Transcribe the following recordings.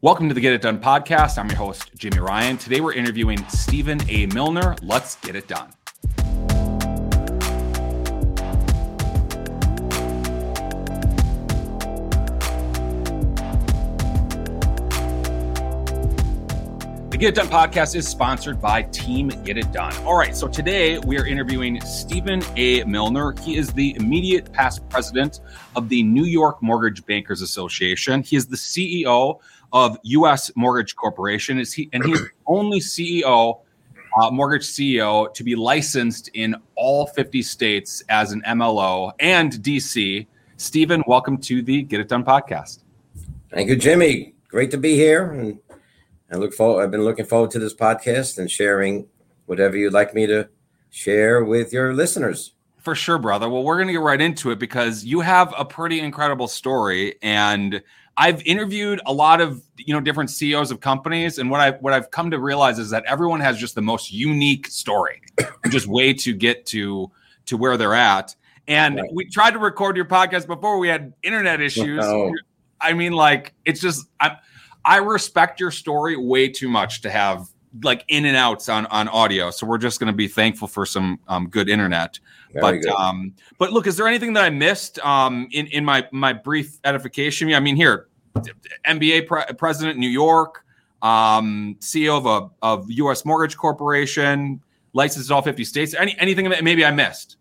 Welcome to the Get It Done podcast. I'm your host, Jimmy Ryan. Today we're interviewing Stephen A. Milner. Let's get it done. The Get It Done podcast is sponsored by Team Get It Done. All right, so today we are interviewing Stephen A. Milner. He is the immediate past president of the New York Mortgage Bankers Association. He is the CEO of U.S. Mortgage Corporation. Is he and he's the only CEO, uh, mortgage CEO, to be licensed in all 50 states as an MLO and DC. Stephen, welcome to the Get It Done podcast. Thank you, Jimmy. Great to be here, and I look forward. I've been looking forward to this podcast and sharing whatever you'd like me to share with your listeners. For sure, brother. Well, we're going to get right into it because you have a pretty incredible story and I've interviewed a lot of you know different CEOs of companies, and what I what I've come to realize is that everyone has just the most unique story, just way to get to to where they're at. And right. we tried to record your podcast before we had internet issues. Oh. I mean, like it's just I I respect your story way too much to have like in and outs on on audio. So we're just going to be thankful for some um, good internet. Very but good. um, but look, is there anything that I missed um in in my my brief edification? I mean, here MBA pre- president, in New York, um, CEO of a of U.S. Mortgage Corporation, licensed in all 50 states. Any anything that maybe I missed?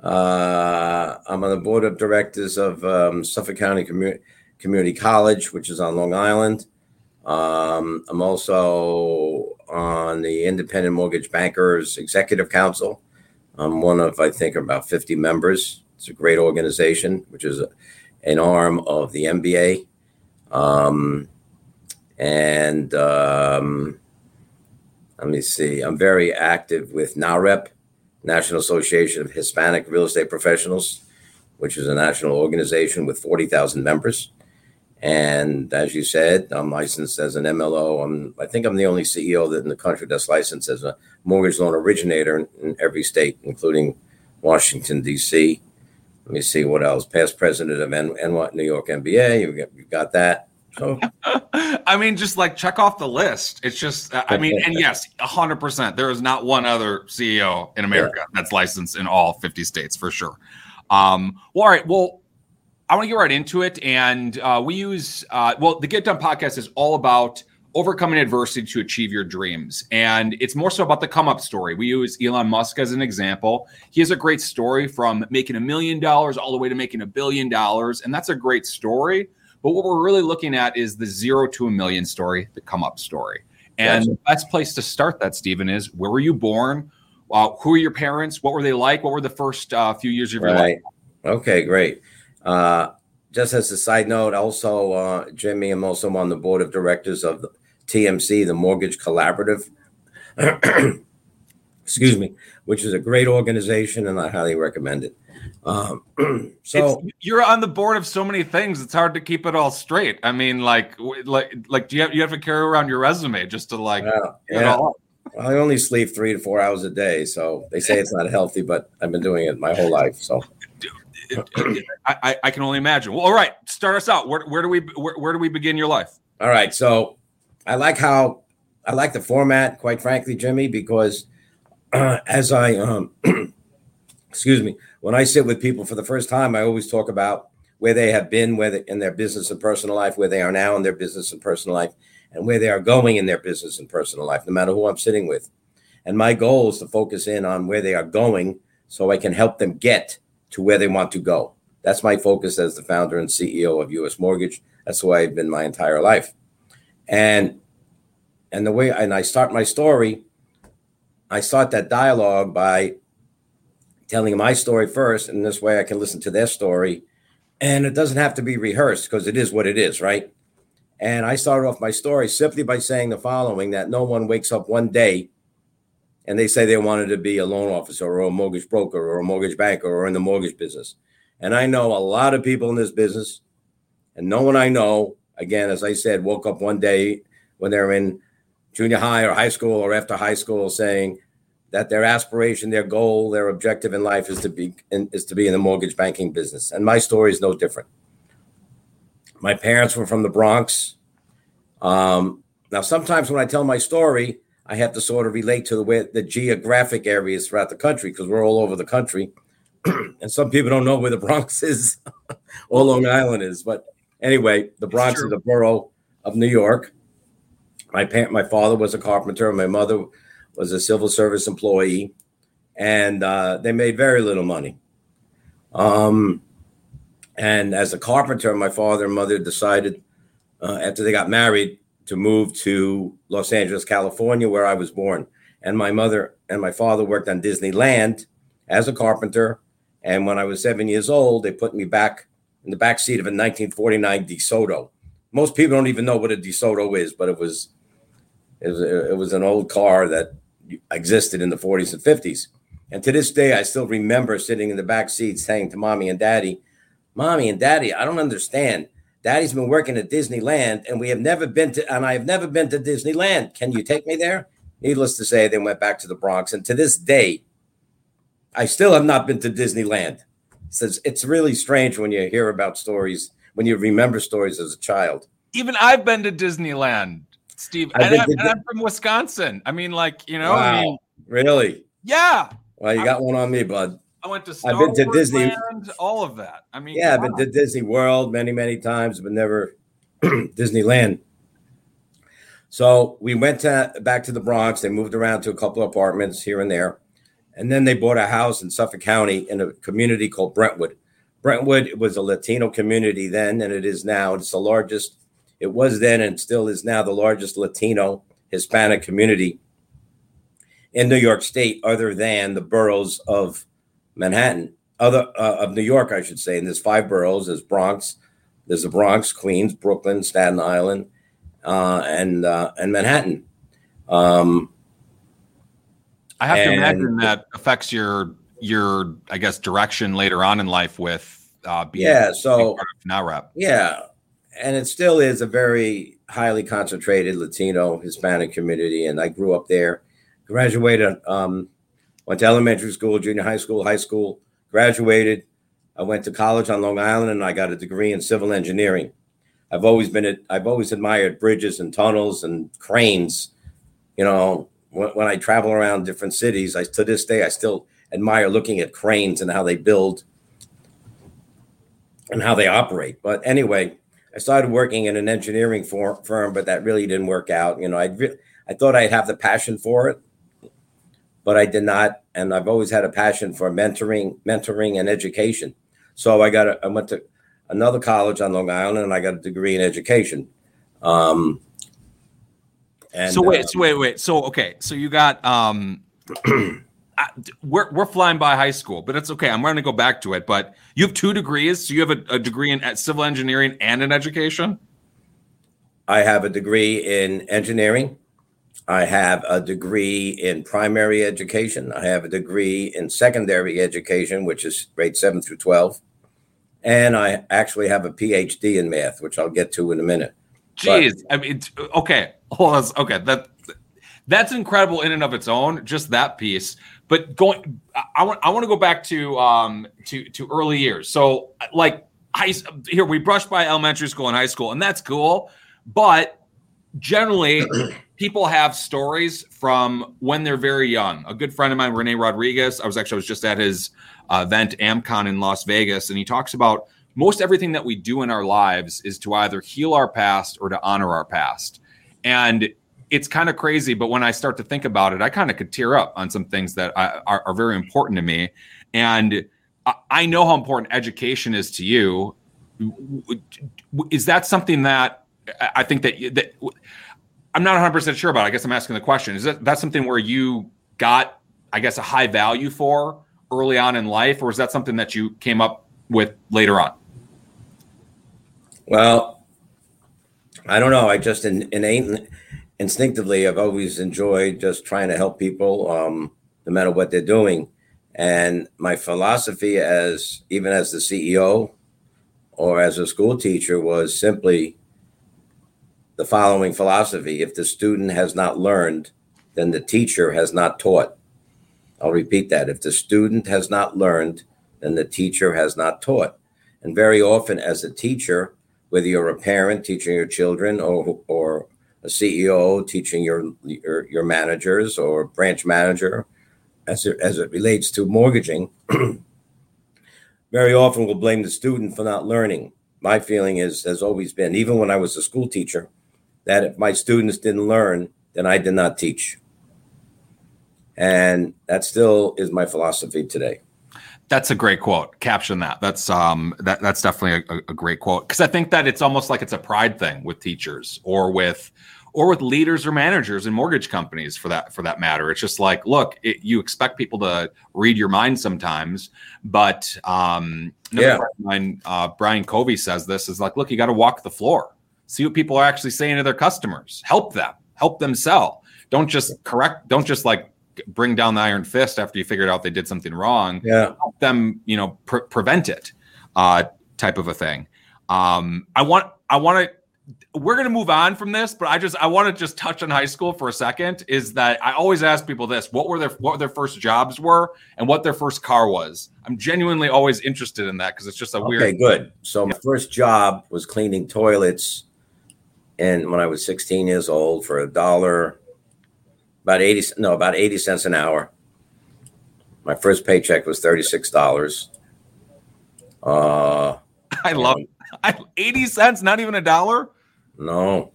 Uh, I'm on the board of directors of um, Suffolk County Community Community College, which is on Long Island. Um, I'm also on the Independent Mortgage Bankers Executive Council. I'm one of, I think, about 50 members. It's a great organization, which is a, an arm of the MBA. Um, and um, let me see, I'm very active with NAHREP, National Association of Hispanic Real Estate Professionals, which is a national organization with 40,000 members. And as you said, I'm licensed as an MLO. I'm, I think I'm the only CEO that in the country that's licensed as a mortgage loan originator in, in every state, including Washington, D.C. Let me see what else. Past president of N- New York MBA. You got, you got that. So, I mean, just like check off the list. It's just, I mean, and yes, hundred percent. There is not one other CEO in America yeah. that's licensed in all fifty states for sure. Um, well, all right. Well, I want to get right into it, and uh, we use uh, well, the Get Done podcast is all about overcoming adversity to achieve your dreams. And it's more so about the come up story. We use Elon Musk as an example. He has a great story from making a million dollars all the way to making a billion dollars. And that's a great story. But what we're really looking at is the zero to a million story, the come up story. And the best place to start that, Stephen, is where were you born? Uh, who are your parents? What were they like? What were the first uh, few years of your right. life? Okay, great. Uh, just as a side note, also, uh, Jimmy, I'm also on the board of directors of the TMC, the Mortgage Collaborative. Excuse me, which is a great organization, and I highly recommend it. Um, so it's, you're on the board of so many things; it's hard to keep it all straight. I mean, like, like, like, do you have you have to carry around your resume just to like? Uh, yeah. I only sleep three to four hours a day, so they say it's not healthy, but I've been doing it my whole life. So. I, I can only imagine. Well, all right, start us out. Where, where do we where, where do we begin your life? All right, so I like how I like the format, quite frankly, Jimmy, because uh, as I um, excuse me, when I sit with people for the first time, I always talk about where they have been, where they, in their business and personal life, where they are now in their business and personal life, and where they are going in their business and personal life, no matter who I'm sitting with. And my goal is to focus in on where they are going so I can help them get to where they want to go. That's my focus as the founder and CEO of US Mortgage. That's way I've been my entire life. And and the way and I start my story, I start that dialogue by telling my story first, and this way I can listen to their story. And it doesn't have to be rehearsed because it is what it is, right? And I started off my story simply by saying the following that no one wakes up one day and they say they wanted to be a loan officer or a mortgage broker or a mortgage banker or in the mortgage business. And I know a lot of people in this business, and no one I know again, as I said, woke up one day when they're in junior high or high school or after high school saying that their aspiration, their goal, their objective in life is to be in, is to be in the mortgage banking business. And my story is no different. My parents were from the Bronx. Um, now, sometimes when I tell my story, I have to sort of relate to the way the geographic areas throughout the country because we're all over the country. and some people don't know where the Bronx is or Long Island is. But anyway, the Bronx is a borough of New York. My parent, my father was a carpenter. My mother was a civil service employee, and uh, they made very little money. Um, and as a carpenter, my father and mother decided uh, after they got married to move to Los Angeles, California, where I was born. And my mother and my father worked on Disneyland as a carpenter. And when I was seven years old, they put me back in the back seat of a 1949 DeSoto. Most people don't even know what a DeSoto is, but it was it was, it was an old car that existed in the 40s and 50s. And to this day, I still remember sitting in the back seat saying to mommy and daddy, Mommy and daddy, I don't understand. Daddy's been working at Disneyland, and we have never been to, and I have never been to Disneyland. Can you take me there? Needless to say, they went back to the Bronx, and to this day, I still have not been to Disneyland. Says it's really strange when you hear about stories, when you remember stories as a child. Even I've been to Disneyland, Steve, and, I'm, and I'm, from Wisconsin. I mean, like you know, wow. I mean, really? Yeah. Well, you got one on me, bud. I went to Star I've been to Wars Disney, Land, all of that. I mean, yeah, I've been to Disney World many, many times, but never Disneyland. So we went to back to the Bronx. They moved around to a couple of apartments here and there, and then they bought a house in Suffolk County in a community called Brentwood. Brentwood was a Latino community then, and it is now. It's the largest. It was then and still is now the largest Latino Hispanic community in New York State, other than the boroughs of Manhattan, other uh, of New York, I should say. And there's five boroughs. There's Bronx, there's the Bronx, Queens, Brooklyn, Staten Island, uh, and uh, and Manhattan. Um, I have to imagine that affects your your I guess direction later on in life with uh, being yeah. So now rep yeah, and it still is a very highly concentrated Latino Hispanic community, and I grew up there. Graduated um, Went to elementary school, junior high school, high school, graduated. I went to college on Long Island and I got a degree in civil engineering. I've always been, I've always admired bridges and tunnels and cranes. You know, when, when I travel around different cities, I to this day I still admire looking at cranes and how they build and how they operate. But anyway, I started working in an engineering for, firm, but that really didn't work out. You know, I re- I thought I'd have the passion for it, but I did not. And I've always had a passion for mentoring, mentoring and education. So I got a, I went to another college on Long Island and I got a degree in education. Um, and, so wait, uh, so wait, wait. So okay, so you got um, we're we're flying by high school, but it's okay. I'm going to go back to it. But you have two degrees. So you have a, a degree in civil engineering and in education. I have a degree in engineering I have a degree in primary education. I have a degree in secondary education, which is grade seven through 12. And I actually have a PhD in math, which I'll get to in a minute. Jeez. But, I mean, okay. Okay. That, that's incredible in and of its own, just that piece. But going, I want, I want to go back to, um, to, to early years. So like high, here we brushed by elementary school and high school, and that's cool. But generally, people have stories from when they're very young. A good friend of mine, Rene Rodriguez, I was actually I was just at his uh, event AmCon in Las Vegas, and he talks about most everything that we do in our lives is to either heal our past or to honor our past. And it's kind of crazy, but when I start to think about it, I kind of could tear up on some things that I, are, are very important to me. And I know how important education is to you. Is that something that I think that that I'm not 100 percent sure about. I guess I'm asking the question: Is that that's something where you got, I guess, a high value for early on in life, or is that something that you came up with later on? Well, I don't know. I just in, innate, instinctively, I've always enjoyed just trying to help people, um, no matter what they're doing. And my philosophy, as even as the CEO or as a school teacher, was simply the following philosophy if the student has not learned, then the teacher has not taught. I'll repeat that. If the student has not learned, then the teacher has not taught. And very often, as a teacher, whether you're a parent teaching your children or or a CEO teaching your your, your managers or branch manager as it, as it relates to mortgaging very often will blame the student for not learning. My feeling is has always been even when i was a school teacher that if my students didn't learn then i did not teach. And that still is my philosophy today that's a great quote. Caption that. That's um that that's definitely a, a great quote because I think that it's almost like it's a pride thing with teachers or with or with leaders or managers in mortgage companies for that for that matter. It's just like, look, it, you expect people to read your mind sometimes, but um, yeah. mine, uh, Brian Covey says this is like, look, you got to walk the floor, see what people are actually saying to their customers, help them, help them sell. Don't just correct. Don't just like bring down the iron fist after you figured out they did something wrong. Yeah, help them, you know, pre- prevent it, uh, type of a thing. Um, I want, I want to. We're going to move on from this, but I just I want to just touch on high school for a second. Is that I always ask people this: what were their what their first jobs were, and what their first car was. I'm genuinely always interested in that because it's just a weird. Okay, good. So my first job was cleaning toilets, and when I was 16 years old for a dollar about 80 no about 80 cents an hour. My first paycheck was $36 uh i love I, 80 cents not even a dollar? No.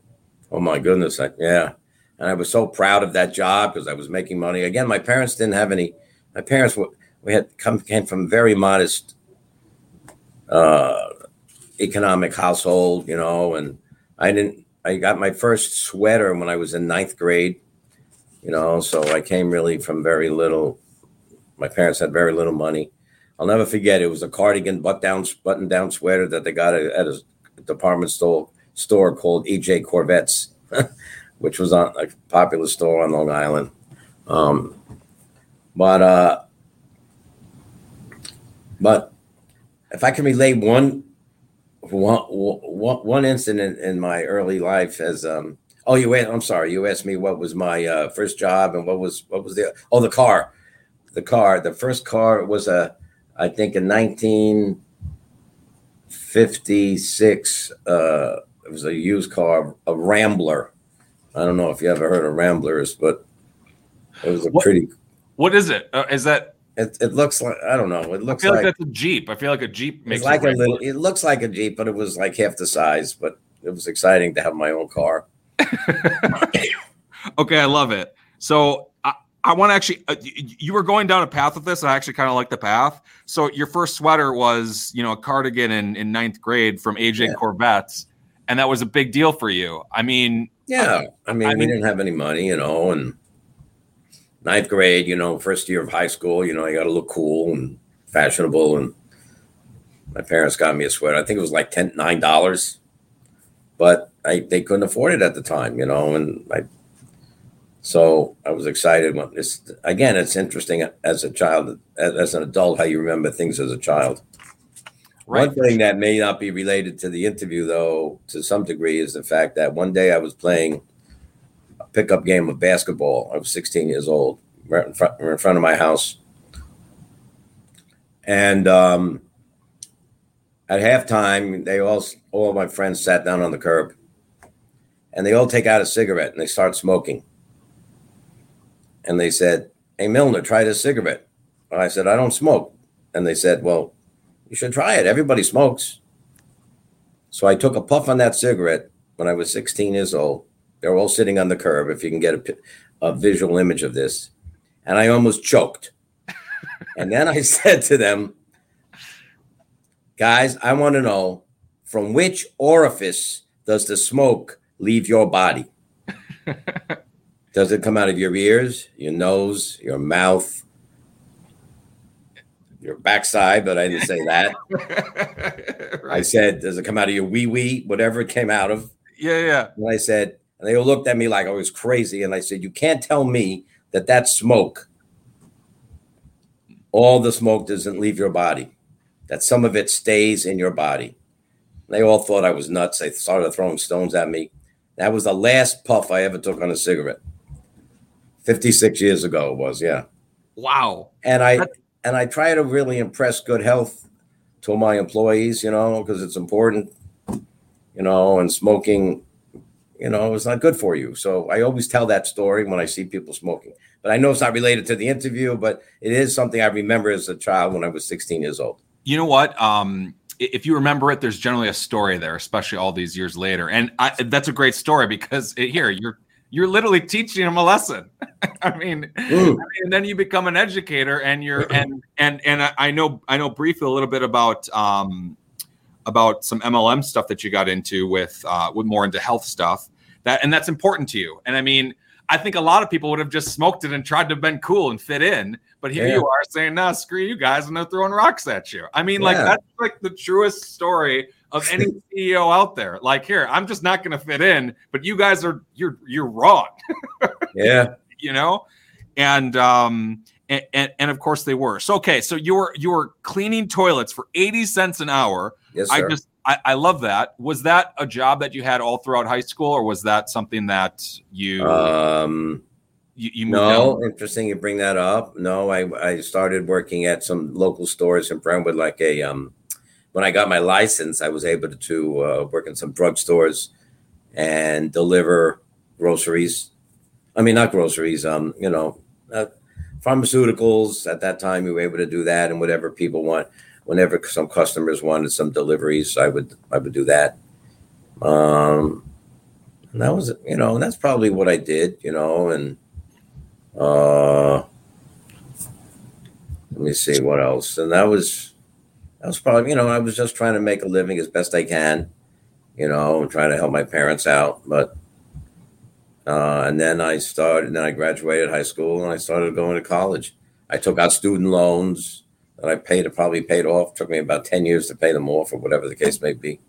Oh my goodness I, yeah. And i was so proud of that job because i was making money. Again my parents didn't have any my parents were we had come came from very modest uh economic household you know and i didn't i got my first sweater when i was in ninth grade you know, so I came really from very little. My parents had very little money. I'll never forget. It was a cardigan button down button down sweater that they got at a department store store called EJ Korvettes, which was on a popular store on Long Island. Um, but uh, but if I can relate one one one, incident in my early life as um, Oh, you asked, I'm sorry. You asked me what was my uh, first job and what was what was the oh the car, the car. The first car was a I think in 1956. Uh, it was a used car, a Rambler. I don't know if you ever heard of Ramblers, but it was a what, pretty. What is it? Uh, is that? It, it looks like I don't know. It looks like, like that's a Jeep. I feel like a Jeep makes like a little. It looks like a Jeep, but it was like half the size. But it was exciting to have my own car. okay, I love it. So I, I want to actually, uh, you were going down a path with this. I actually kind of like the path. So your first sweater was, you know, a cardigan in, in ninth grade from AJ yeah. Korvettes, and that was a big deal for you. I mean, yeah, I mean, I we mean, didn't have any money, you know, and ninth grade, you know, first year of high school, you know, you got to look cool and fashionable. And my parents got me a sweater. I think it was like ten nine dollars, but I, they couldn't afford it at the time, you know, and I, so I was excited when this, again, it's interesting as a child, as, as an adult, how you remember things as a child. Right. One thing that may not be related to the interview, though, to some degree, is the fact that one day I was playing a pickup game of basketball. I was 16 years old, right in front, in front of my house. And um, at halftime, they all, all my friends sat down on the curb and they all take out a cigarette and they start smoking. And they said, Hey, Milner, try this cigarette. And I said, I don't smoke. And they said, Well, you should try it. Everybody smokes. So I took a puff on that cigarette when I was 16 years old. They're all sitting on the curb, if you can get a, a visual image of this. And I almost choked. and then I said to them, Guys, I want to know from which orifice does the smoke leave your body? Does it come out of your ears, your nose, your mouth, your backside? But I didn't say that. right. I said, does it come out of your wee wee, whatever it came out of? Yeah, yeah. And I said, and they all looked at me like I was crazy. And I said, you can't tell me that that smoke, all the smoke doesn't leave your body, that some of it stays in your body. They all thought I was nuts. They started throwing stones at me. That was the last puff I ever took on a cigarette. 56 years ago it was, yeah. Wow. And I That's- and I try to really impress good health to my employees, you know, because it's important. You know, and smoking, you know, is not good for you. So I always tell that story when I see people smoking. But I know it's not related to the interview, but it is something I remember as a child when I was 16 years old. You know what? Um, if you remember it, there's generally a story there, especially all these years later. And I, that's a great story because it, here you're you're literally teaching them a lesson. I mean, mm. and then you become an educator, and you're and and and I know I know briefly a little bit about um, about some MLM stuff that you got into with uh, with more into health stuff. That and that's important to you. And I mean, I think a lot of people would have just smoked it and tried to have been cool and fit in. But here yeah. you are saying, "Nah, screw you guys," and they're throwing rocks at you. I mean, yeah. like that's like the truest story of any CEO out there. Like, here, I'm just not going to fit in, but you guys are you're you're wrong. yeah, you know, and um, and, and, and of course they were. So okay, so you were you were cleaning toilets for eighty cents an hour. Yes, sir. I just I, I love that. Was that a job that you had all throughout high school, or was that something that you um you, you no down? interesting you bring that up no i i started working at some local stores in brentwood like a um when I got my license, I was able to uh, work in some drugstores and deliver groceries. I mean, not groceries, um, you know, uh, pharmaceuticals. At that time, we were able to do that, and whatever people want. Whenever some customers wanted some deliveries, I would I would do that. Um, and that was you know, and that's probably what I did, you know, and uh, let me see what else. And that was that was probably, you know, I was just trying to make a living as best I can, you know, and trying to help my parents out. But, uh, and then I started, And then I graduated high school and I started going to college. I took out student loans that I paid, it probably paid off. Took me about 10 years to pay them off or whatever the case may be.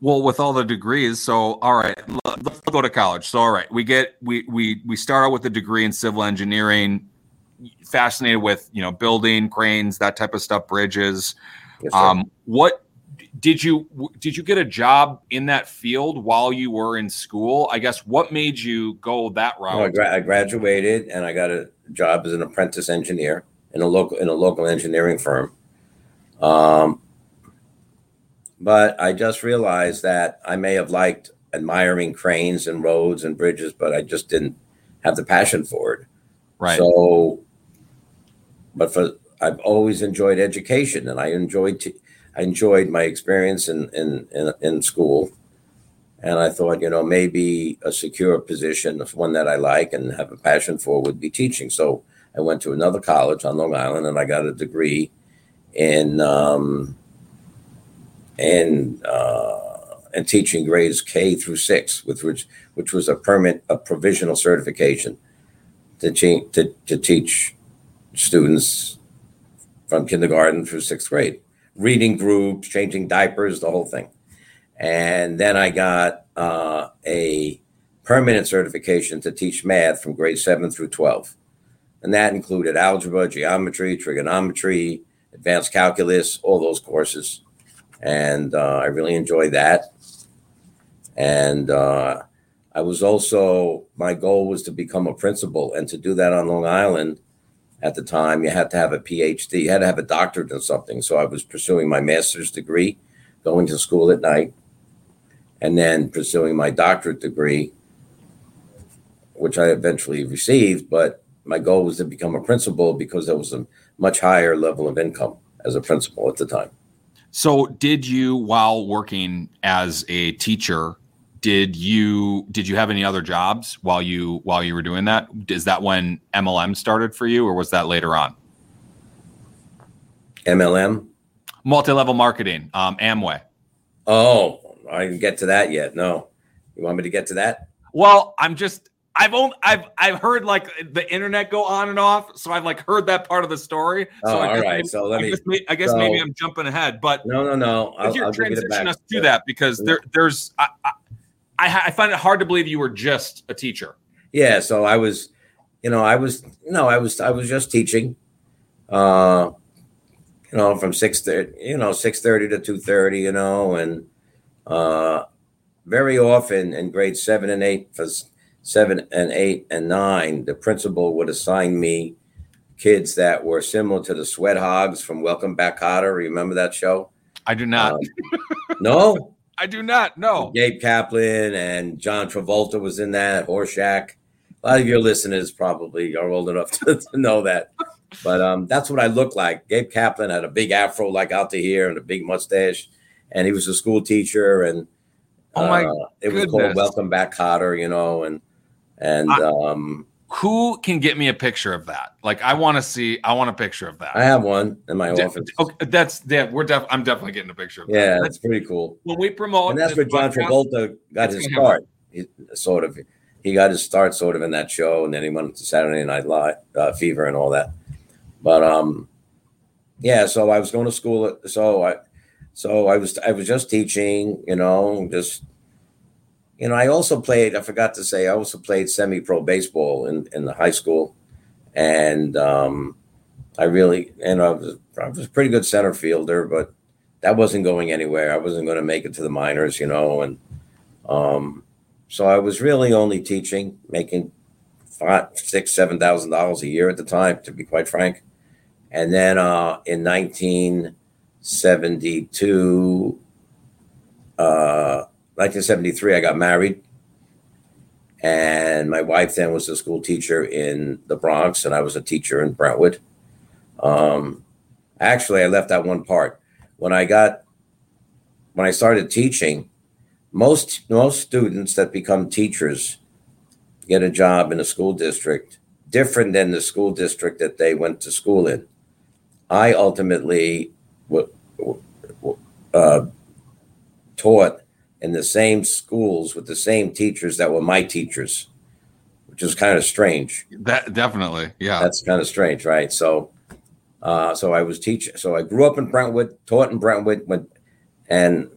Well, with all the degrees, so all right, let's go to college. So all right, we get we we we start out with a degree in civil engineering, fascinated with you know building cranes, that type of stuff, bridges. Yes, um, what did you did you get a job in that field while you were in school? I guess what made you go that route? I, gra- I, graduated and I got a job as an apprentice engineer in a local in a local engineering firm. Um, but I just realized that I may have liked admiring cranes and roads and bridges, but I just didn't have the passion for it. Right. So, but for I've always enjoyed education, and I enjoyed t- I enjoyed my experience in, in in in school. And I thought, you know, maybe a secure position, one that I like and have a passion for, would be teaching. So I went to another college on Long Island, and I got a degree in um, in uh, in teaching grades K through six, with which which was a permit, a provisional certification to, to, to teach students from kindergarten through sixth grade, reading groups, changing diapers, the whole thing. And then I got uh, a permanent certification to teach math from grade seven through 12. And that included algebra, geometry, trigonometry, advanced calculus, all those courses. And uh, I really enjoyed that. And uh, I was also, my goal was to become a principal. And to do that on Long Island, at the time. You had to have a PhD, you had to have a doctorate in something. So I was pursuing my master's degree, going to school at night, and then pursuing my doctorate degree, which I eventually received. But my goal was to become a principal because there was a much higher level of income as a principal at the time. So, did you, while working as a teacher, did you did you have any other jobs while you while you were doing that? Is that when mlm started for you or was that later on? Mlm multi-level marketing um, amway. Oh i didn't get to that yet no. You want me to get to that? Well i'm just I've only I've I've heard like the internet go on and off, so I've like heard that part of the story. So oh, all right, maybe, so let I me. Guess, I guess so, maybe I'm jumping ahead, but no, no, no. I'll, I'll transition us to that because there there's I, I, I find it hard to believe you were just a teacher. Yeah, so I was, you know, I was no, I was I was just teaching. Uh, you know, from six thirty, you know, six thirty to two thirty, you know, and uh, very often in grade seven and eight, for seven and eight and nine, the principal would assign me kids that were similar to the Sweat Hogs from Welcome Back, Kotter. Remember that show? I do not. Um, no, I do not. No. Gabe Kaplan and John Travolta was in that. Horshack. A lot of your listeners probably are old enough to, to know that. But um, that's what I look like. Gabe Kaplan had a big afro like out to here and a big mustache, and he was a school teacher. And oh my, uh, it was called Welcome Back Kotter, you know, and and I, um, who can get me a picture of that? Like, I want to see. I want a picture of that. I have one in my De- office. Okay, that's yeah. We're def- I'm definitely getting a picture of that. Yeah, that's pretty cool. When we promote, and that's where John Travolta got his start. He, sort of, he got his start sort of in that show, and then he went to Saturday Night Live, uh, Fever, and all that. But um, yeah. So I was going to school. So I, so I was I was just teaching. You know, just you know. I also played. I forgot to say. I also played semi-pro baseball in in the high school, and um, I really and I was I was a pretty good center fielder, but that wasn't going anywhere. I wasn't going to make it to the minors, you know, and um, so I was really only teaching, making five, six, seven thousand dollars a year at the time, to be quite frank. And then uh, in 1972, uh, 1973, I got married. And my wife then was a school teacher in the Bronx, and I was a teacher in Brentwood. Um, actually, I left out one part. When I got, when I started teaching, most most students that become teachers get a job in a school district different than the school district that they went to school in. I ultimately uh, taught in the same schools with the same teachers that were my teachers, which is kind of strange. That definitely, yeah, that's kind of strange, right? So, uh, so I was teaching. So I grew up in Brentwood, taught in Brentwood, went, and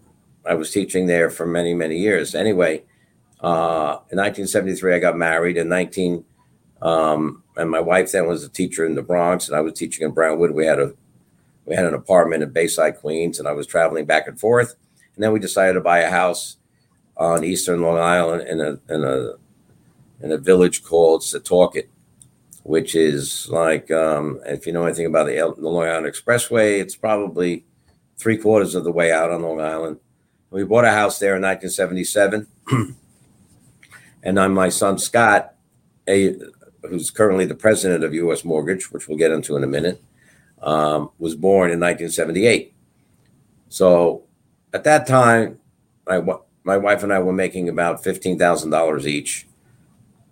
I was teaching there for many, many years. Anyway, uh, in 1973, I got married. In 19 um, and my wife then was a teacher in the Bronx, and I was teaching in Brentwood. We had a we had an apartment in Bayside, Queens, and I was traveling back and forth. And then we decided to buy a house on Eastern Long Island in a in a in a village called Setauket, which is like um, if you know anything about the, the Long Island Expressway, it's probably three quarters of the way out on Long Island. We bought a house there in 1977, and I'm my son Scott, a who's currently the president of U.S. Mortgage, which we'll get into in a minute, um, was born in 1978. So at that time, my my wife and I were making about fifteen thousand dollars each.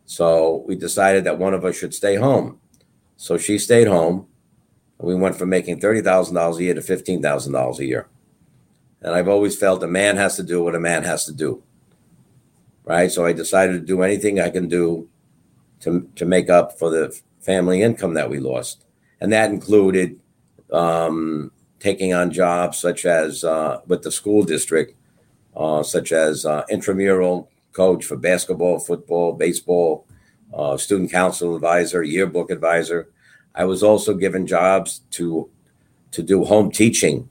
So we decided that one of us should stay home. So she stayed home. We went from making thirty thousand dollars a year to fifteen thousand dollars a year. And I've always felt a man has to do what a man has to do. Right. So I decided to do anything I can do to, to make up for the family income that we lost. And that included um, taking on jobs such as uh, with the school district, uh, such as uh, intramural coach for basketball, football, baseball, uh, student council advisor, yearbook advisor. I was also given jobs to to do home teaching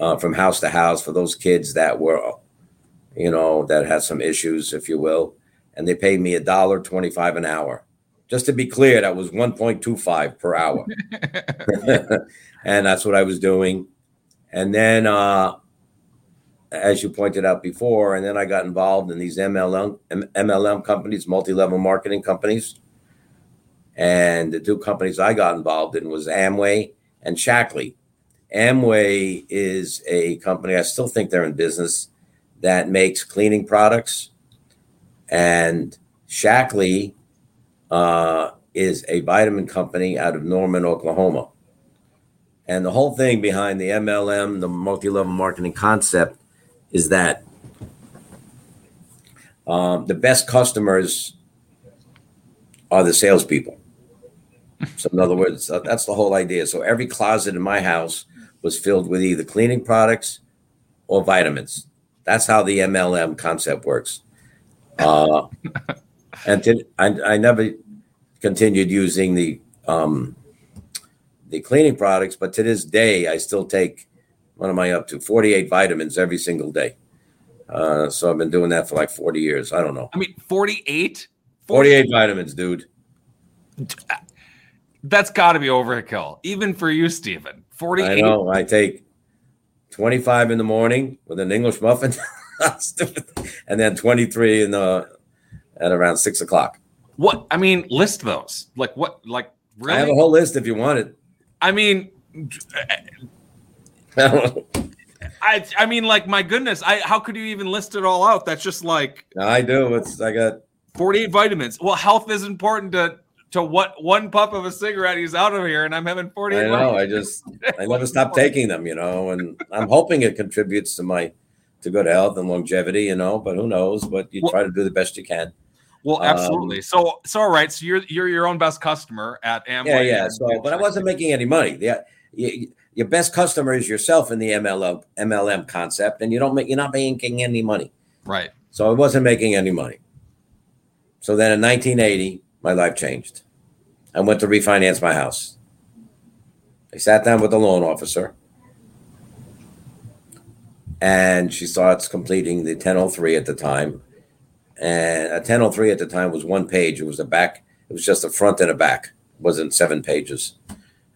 uh, from house to house for those kids that were, you know, that had some issues, if you will and they paid me a dollar twenty-five an hour. Just to be clear, that was one point two five per hour, and that's what I was doing. And then, uh, as you pointed out before, and then I got involved in these MLM MLM companies, multi-level marketing companies. And the two companies I got involved in was Amway and Shaklee. Amway is a company I still think they're in business that makes cleaning products and Shaklee uh, is a vitamin company out of Norman, Oklahoma. And the whole thing behind the MLM, the multi level marketing concept, is that um, the best customers are the salespeople. So, in other words, uh, that's the whole idea. So, every closet in my house was filled with either cleaning products or vitamins. That's how the MLM concept works. Uh, and to, I, I never continued using the um, the cleaning products, but to this day, I still take what am I up to? 48 vitamins every single day. Uh, so I've been doing that for like 40 years. I don't know. I mean, 48? 48 vitamins, dude. That's got to be overkill, even for you, Stephen. 48. I know. I take 25 in the morning with an English muffin, and then 23 in the at around six o'clock. What I mean, list those. Like what? Like really? I have a whole list if you want it. I mean, I I mean, like my goodness, I how could you even list it all out? That's just like I do. It's I got 48 vitamins. Well, health is important to to what one puff of a cigarette he's out of here, and I'm having 48. I know. I just I never stop taking them, you know, and I'm hoping it contributes to my to good health and longevity, you know. But who knows? But you well, try to do the best you can. Well, absolutely. Um, so, so all right. So you're you're your own best customer at Amway. Yeah, yeah. So, but I wasn't making any money. The, you, your best customer is yourself in the MLM MLM concept, and you don't make you're not making any money. Right. So I wasn't making any money. So then in 1980, my life changed. I went to refinance my house. I sat down with the loan officer, and she starts completing the 1003 at the time. And a 1003 at the time was one page. It was the back. It was just the front and a back. It wasn't seven pages.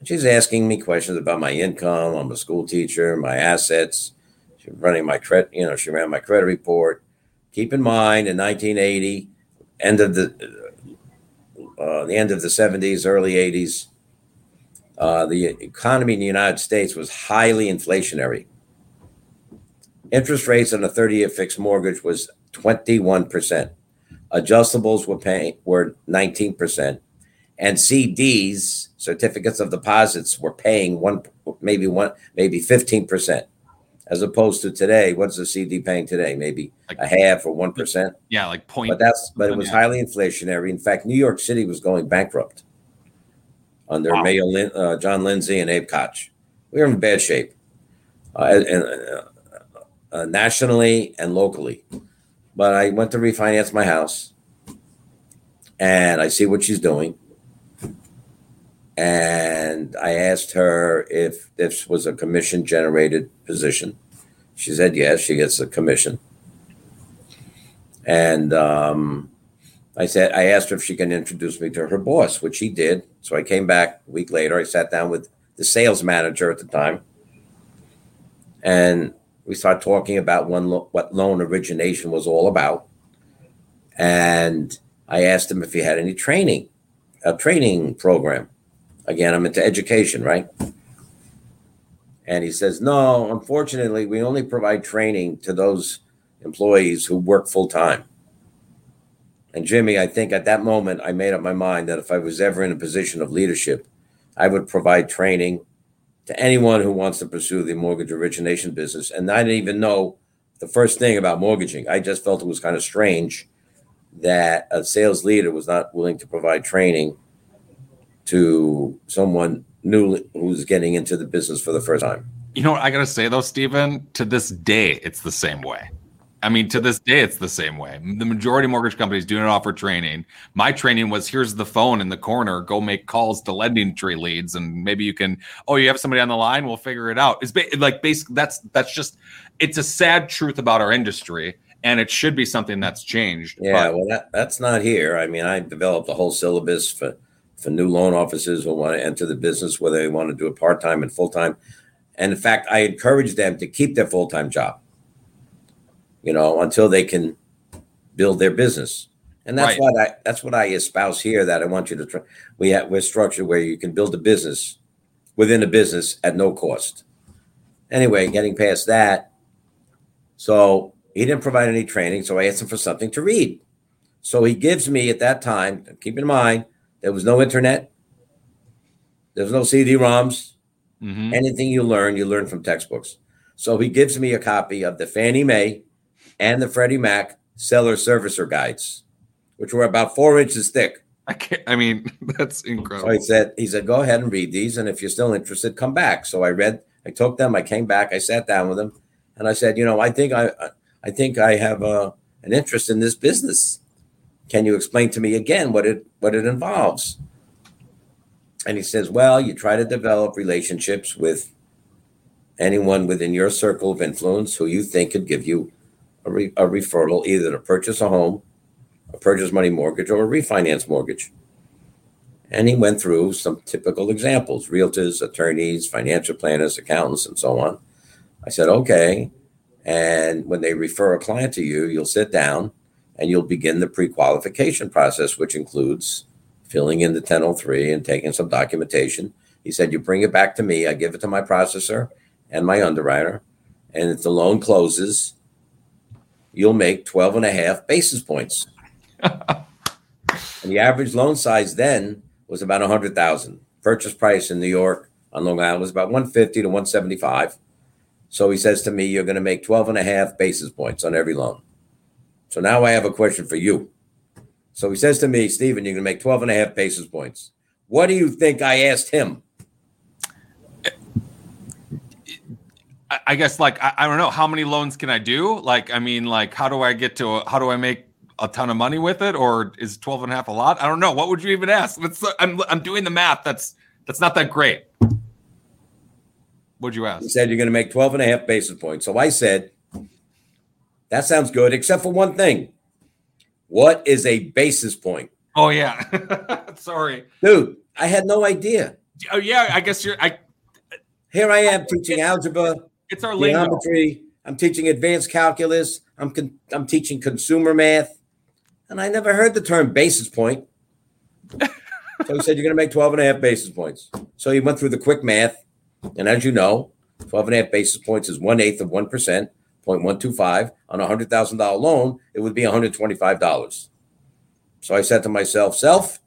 She's asking me questions about my income. I'm a school teacher, my assets. She's running my credit, you know, she ran my credit report. Keep in mind, in 1980, end of the uh, the end of the 70s, early 80s, uh, the economy in the United States was highly inflationary. Interest rates on a 30-year fixed mortgage was 21%. Adjustables were paying were 19%, and CDs certificates of deposits were paying one, maybe one, maybe 15%, as opposed to today. What's the CD paying today? Maybe like, a half or 1%. Yeah, like point. But that's, but it was highly inflationary. In fact, New York City was going bankrupt under wow. Mayor Lin, uh, John Lindsay and Abe Koch. We were in bad shape, uh, and, uh, uh, nationally and locally. But I went to refinance my house, and I see what she's doing and I asked her if this was a commission generated position. She said yes, she gets a commission. And um, I said, I asked her if she can introduce me to her boss, which she did. So I came back a week later. I sat down with the sales manager at the time, and we started talking about lo- what loan origination was all about. And I asked him if he had any training, a training program. Again, I'm into education, right? And he says, No, unfortunately, we only provide training to those employees who work full time. And Jimmy, I think at that moment, I made up my mind that if I was ever in a position of leadership, I would provide training to anyone who wants to pursue the mortgage origination business. And I didn't even know the first thing about mortgaging. I just felt it was kind of strange that a sales leader was not willing to provide training to someone new who's getting into the business for the first time. You know what I gotta say though, Stephen? To this day, it's the same way. I mean, to this day, it's the same way. The majority of mortgage companies do not offer training. My training was here's the phone in the corner, go make calls to LendingTree leads, and maybe you can. Oh, you have somebody on the line, we'll figure it out. It's ba- like basically that's that's just it's a sad truth about our industry, and it should be something that's changed. Yeah, but- well, that that's not here. I mean, I developed a whole syllabus for for new loan officers who want to enter the business, whether they want to do it part time and full time. And in fact, I encourage them to keep their full time job, you know, until they can build their business. And that's right. what I that's what I espouse here. That I want you to try. We have we're structured where you can build a business within a business at no cost. Anyway, getting past that, so he didn't provide any training, so I asked him for something to read. So he gives me at that time. Keep in mind, there was no internet. There was no CD-ROMs. Mm-hmm. Anything you learn, you learn from textbooks. So he gives me a copy of the Fannie Mae and the Freddie Mac seller servicer guides, which were about four inches thick. I can't. I mean, that's incredible. So he said, he said, go ahead and read these, and if you're still interested, come back. So I read. I took them. I came back. I sat down with him, and I said, you know, I think I, I think I have a, uh, an interest in this business. Can you explain to me again what it what it involves? And he says, Well, you try to develop relationships with anyone within your circle of influence who you think could give you a, re- a referral either to purchase a home, a purchase money mortgage, or a refinance mortgage. And he went through some typical examples realtors, attorneys, financial planners, accountants, and so on. I said, okay. And when they refer a client to you, you'll sit down and you'll begin the pre qualification process, which includes filling in the 1003 and taking some documentation. He said, You bring it back to me, I give it to my processor and my underwriter. And if the loan closes, you'll make 12 and a half basis points. and the average loan size then was about 100,000. Purchase price in New York on Long Island was about 150 to 175. So he says to me, You're going to make 12 and a half basis points on every loan. So now I have a question for you. So he says to me, Stephen, you're going to make 12 and a half basis points. What do you think I asked him? I guess like I, I, don't know how many loans can I do? Like I mean like how do I get to how do I make a ton of money with it or is 12 and a half a lot? I don't know. What would you even ask? I'm I'm doing the math. That's that's not that great. What'd you ask? He said you're going to make 12 and a half basis points. So I said that sounds good except for one thing. What is a basis point? Oh yeah. Sorry. Dude, I had no idea. Oh yeah, I guess you're I Here I am teaching algebra. It's our geometry. I'm teaching advanced calculus. I'm con- I'm teaching consumer math. And I never heard the term basis point. so he said you're going to make 12 and a half basis points. So he went through the quick math. And as you know, 12 and a half basis points is one eighth of 1%. 0.125 on a $100,000 loan, it would be $125. So I said to myself, self,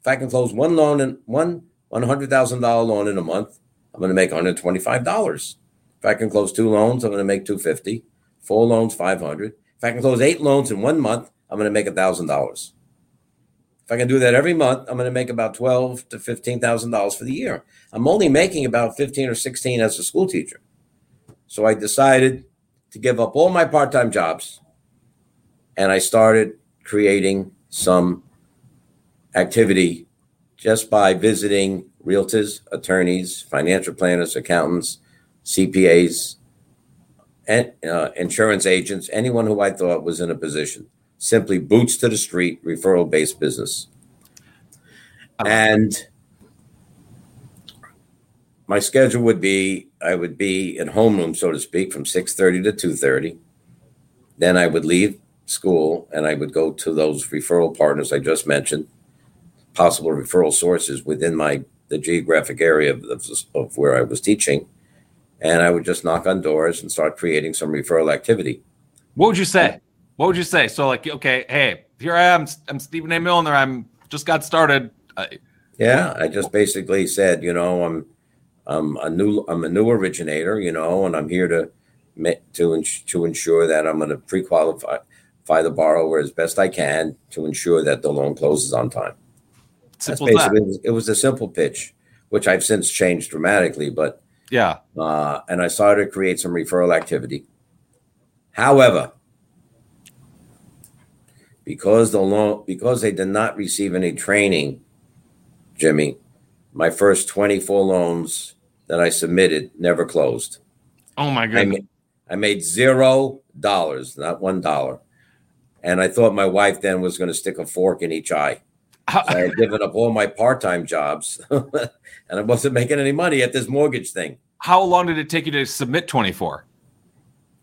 if I can close one loan and one $100,000 loan in a month, I'm going to make $125. If I can close two loans, I'm going to make 250. Four loans, 500. If I can close eight loans in one month, I'm going to make $1,000. If I can do that every month, I'm going to make about twelve to fifteen thousand dollars for the year. I'm only making about fifteen or sixteen as a school teacher. So I decided to give up all my part time jobs and I started creating some activity just by visiting realtors, attorneys, financial planners, accountants, CPAs, and uh, insurance agents, anyone who I thought was in a position. Simply boots to the street, referral based business. And my schedule would be I would be in homeroom, so to speak, from 6:30 to 2:30. Then I would leave school and I would go to those referral partners I just mentioned, possible referral sources within my the geographic area of, of where I was teaching, and I would just knock on doors and start creating some referral activity. What would you say? What would you say? So like, okay, hey, here I am. I'm Stephen A. Milliner. I'm just got started. yeah, I just basically said, you know, I'm I'm a new I'm a new originator, you know, and I'm here to to to ensure that I'm going to pre-qualify the borrower as best I can to ensure that the loan closes on time. Simple That's basically it was a simple pitch, which I've since changed dramatically, but yeah. Uh, and I started to create some referral activity. However, because the loan because they did not receive any training, Jimmy, my first 24 loans that I submitted never closed. Oh my god! I made, I made zero dollars, not one dollar, and I thought my wife then was going to stick a fork in each eye. I had given up all my part-time jobs, and I wasn't making any money at this mortgage thing. How long did it take you to submit 24?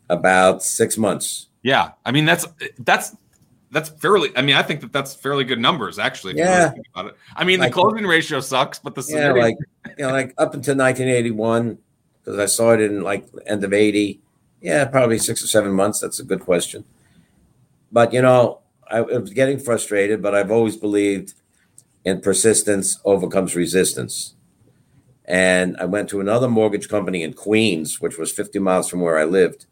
About six months. Yeah, I mean that's that's that's fairly. I mean, I think that that's fairly good numbers actually. Yeah. I mean, the closing ratio sucks, but the yeah, like you know, like up until 1981, because I saw it in like end of 80. Yeah, probably six or seven months. That's a good question. But you know, I, was getting frustrated, but I've always believed in persistence overcomes resistance. And I went to another mortgage company in Queens, which was 50 miles from where I lived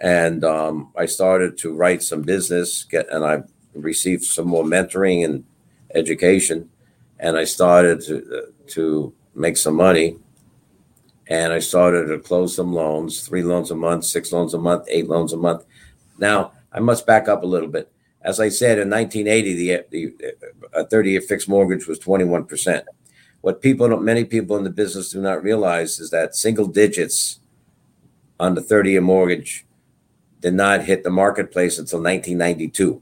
and um, I started to write some business. Get and I received some more mentoring and education, and I started to to make some money. And I started to close some loans, three loans a month, six loans a month, eight loans a month. Now I must back up a little bit. As I said, in 1980, the, the a 30-year fixed mortgage was 21 percent. What people, many people in the business do not realize is that single digits on the 30-year mortgage did not hit the marketplace until 1992.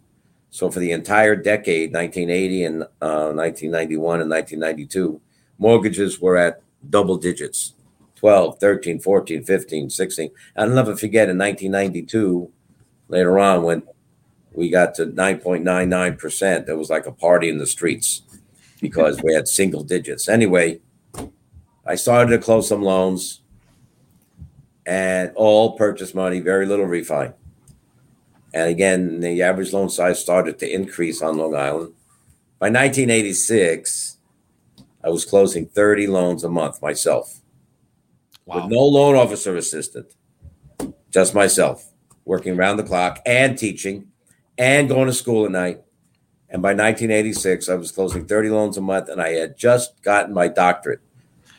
So for the entire decade, 1980 and uh, 1991 and 1992, mortgages were at double digits. 12, 13, 14, 15, 16. I'll never forget in 1992, later on, when we got to 9.99%, it was like a party in the streets because we had single digits. Anyway, I started to close some loans and all purchase money, very little refi. And again, the average loan size started to increase on Long Island. By 1986, I was closing 30 loans a month myself wow. with no loan officer assistant, just myself working around the clock and teaching and going to school at night. And by 1986, I was closing 30 loans a month and I had just gotten my doctorate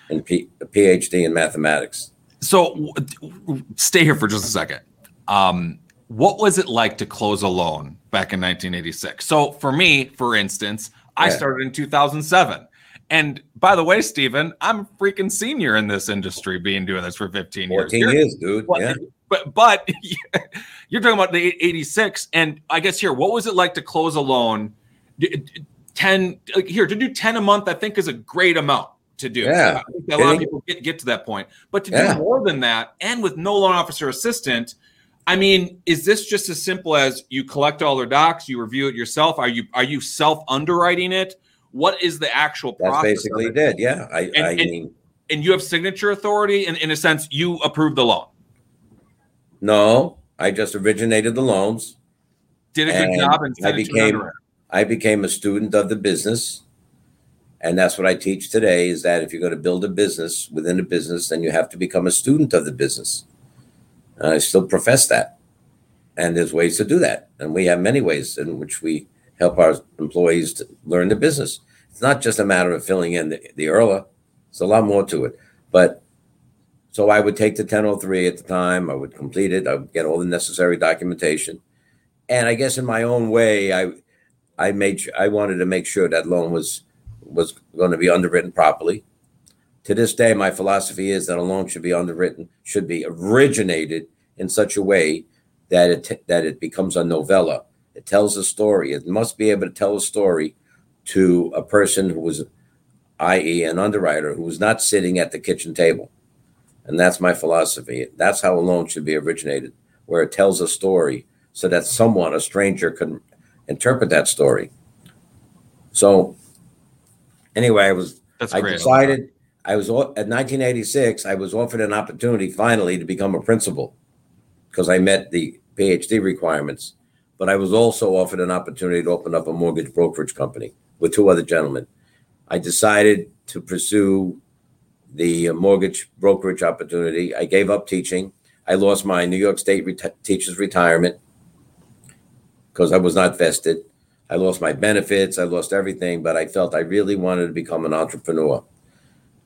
in P- a PhD in mathematics. So stay here for just a second. Um, what was it like to close a loan back in 1986? So for me, for instance, I started in 2007. And by the way, Stephen, I'm freaking senior in this industry, being doing this for 15 years. 14 years, dude. Yeah. But but you're talking about the 86, and I guess here, what was it like to close a loan? 10 here to do 10 a month, I think is a great amount to do. Yeah. a lot of people get, get to that point. But to yeah. do more than that and with no loan officer assistant, I mean, is this just as simple as you collect all their docs, you review it yourself? Are you are you self underwriting it? What is the actual process? That's basically did. Yeah. I, and, I and, mean, and you have signature authority, and in a sense, you approve the loan. No, I just originated the loans. Did a good job and I became I became a student of the business. And that's what I teach today is that if you're going to build a business within a business, then you have to become a student of the business. And I still profess that. And there's ways to do that. And we have many ways in which we help our employees to learn the business. It's not just a matter of filling in the, the URLA. There's a lot more to it. But so I would take the 1003 at the time. I would complete it. I would get all the necessary documentation. And I guess in my own way, I I made I wanted to make sure that loan was was going to be underwritten properly. To this day, my philosophy is that a loan should be underwritten, should be originated in such a way that it that it becomes a novella. It tells a story. It must be able to tell a story to a person who was, i.e., an underwriter who was not sitting at the kitchen table. And that's my philosophy. That's how a loan should be originated, where it tells a story so that someone, a stranger, can interpret that story. So anyway, I was That's I great. decided I was at 1986. I was offered an opportunity finally to become a principal because I met the PhD requirements. But I was also offered an opportunity to open up a mortgage brokerage company with two other gentlemen. I decided to pursue the mortgage brokerage opportunity. I gave up teaching. I lost my New York State reti- teacher's retirement because I was not vested. I lost my benefits, I lost everything, but I felt I really wanted to become an entrepreneur.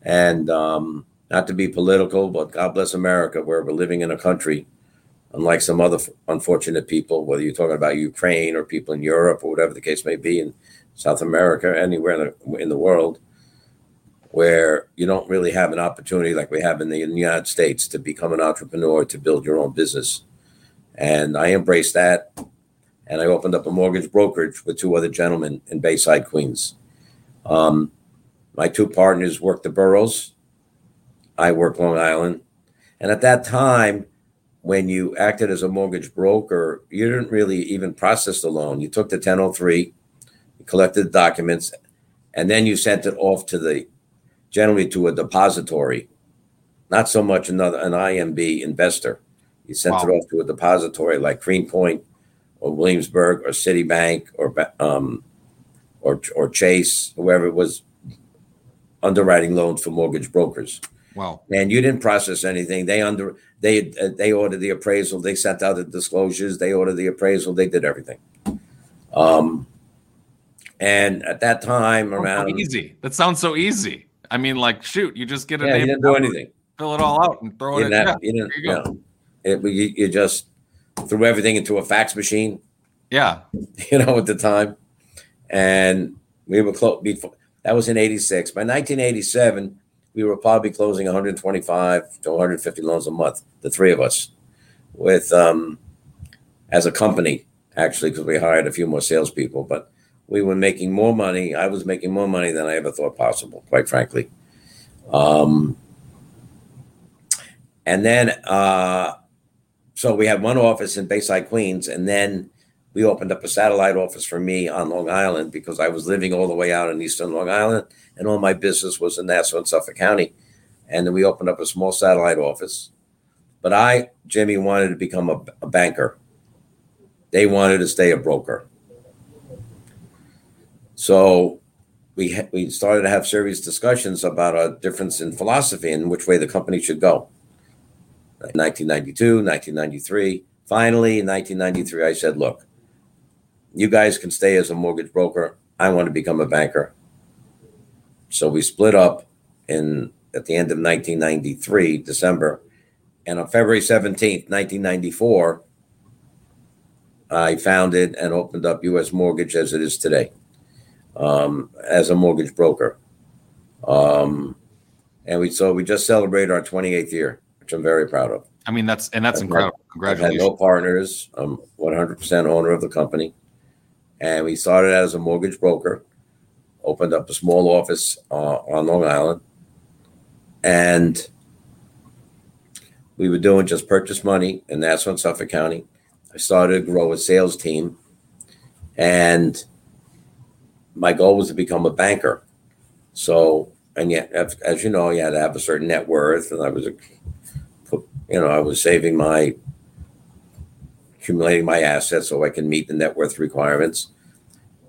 And um, not to be political, but God bless America, where we're living in a country, unlike some other unfortunate people, whether you're talking about Ukraine or people in Europe or whatever the case may be in South America, anywhere in the, in the world, where you don't really have an opportunity like we have in the, United States to become an entrepreneur, to build your own business. And I embraced that and I opened up a mortgage brokerage with two other gentlemen in Bayside, Queens. Um, my two partners worked the boroughs. I worked Long Island. And at that time, when you acted as a mortgage broker, you didn't really even process the loan. You took the 1003, you collected the documents, and then you sent it off to the generally to a depository, not so much another an IMB investor. You sent wow. it off to a depository like Greenpoint or Williamsburg or Citibank or um, or or Chase, whoever it was underwriting loans for mortgage brokers. Wow! And you didn't process anything. They under they uh, they ordered the appraisal. They sent out the disclosures. They ordered the appraisal. They did everything. Um, and at that time, around easy. That sounds so easy. I mean, like, shoot, you just get a yeah, name. You didn't do anything. Fill it all out and throw it. You. Yeah, you didn't. You, know, it, you, you just threw everything into a fax machine. Yeah. You know, at the time. And we were close before that was in 86. By 1987, we were probably closing 125 to 150 loans a month, the three of us, with um as a company, actually, because we hired a few more salespeople, but we were making more money. I was making more money than I ever thought possible, quite frankly. Um, And then, uh, so we had one office in Bayside, Queens, and then we opened up a satellite office for me on Long Island because I was living all the way out in Eastern Long Island, and all my business was in Nassau and Suffolk County. And then we opened up a small satellite office. But I, Jimmy, wanted to become a, a banker. They wanted to stay a broker. So we ha- we started to have serious discussions about a difference in philosophy and which way the company should go. 1992, 1993. Finally, in 1993, I said, "Look, you guys can stay as a mortgage broker. I want to become a banker." So we split up in at the end of 1993, December, and on February 17th, 1994, I founded and opened up U.S. Mortgage as it is today um, as a mortgage broker. Um, and we so we just celebrated our 28th year, which I'm very proud of. I mean, that's and that's I've incredible. Had, Congratulations. I've had no partners. I'm 100% owner of the company, and we started as a mortgage broker. Opened up a small office uh, on Long Island, and we were doing just purchase money and that's and Suffolk County. I started to grow a sales team, and my goal was to become a banker. So, and yet, as, you know, you had to have a certain net worth, and I was, you know, I was saving my, accumulating my assets so I can meet the net worth requirements.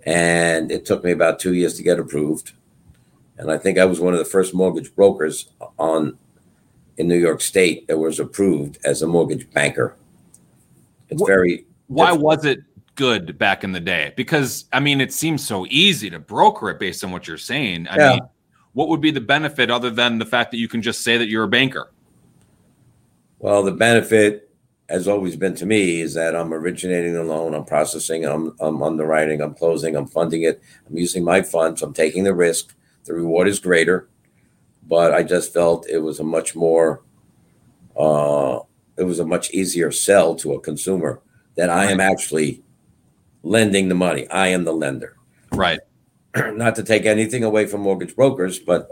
And it took me about two years to get approved. And I think I was one of the first mortgage brokers on in New York State that was approved as a mortgage banker. It's What- very Why difficult. was it good back in the day? Because I mean, it seems so easy to broker it based on what you're saying. I Yeah. mean, what would be the benefit other than the fact that you can just say that you're a banker? Well, the benefit has always been to me is that I'm originating the loan, I'm processing, I'm, I'm underwriting, I'm closing, I'm funding it, I'm using my funds, I'm taking the risk. The reward is greater, but I just felt it was a much more, uh, it was a much easier sell to a consumer that I am actually lending the money. I am the lender. Right. Not to take anything away from mortgage brokers, but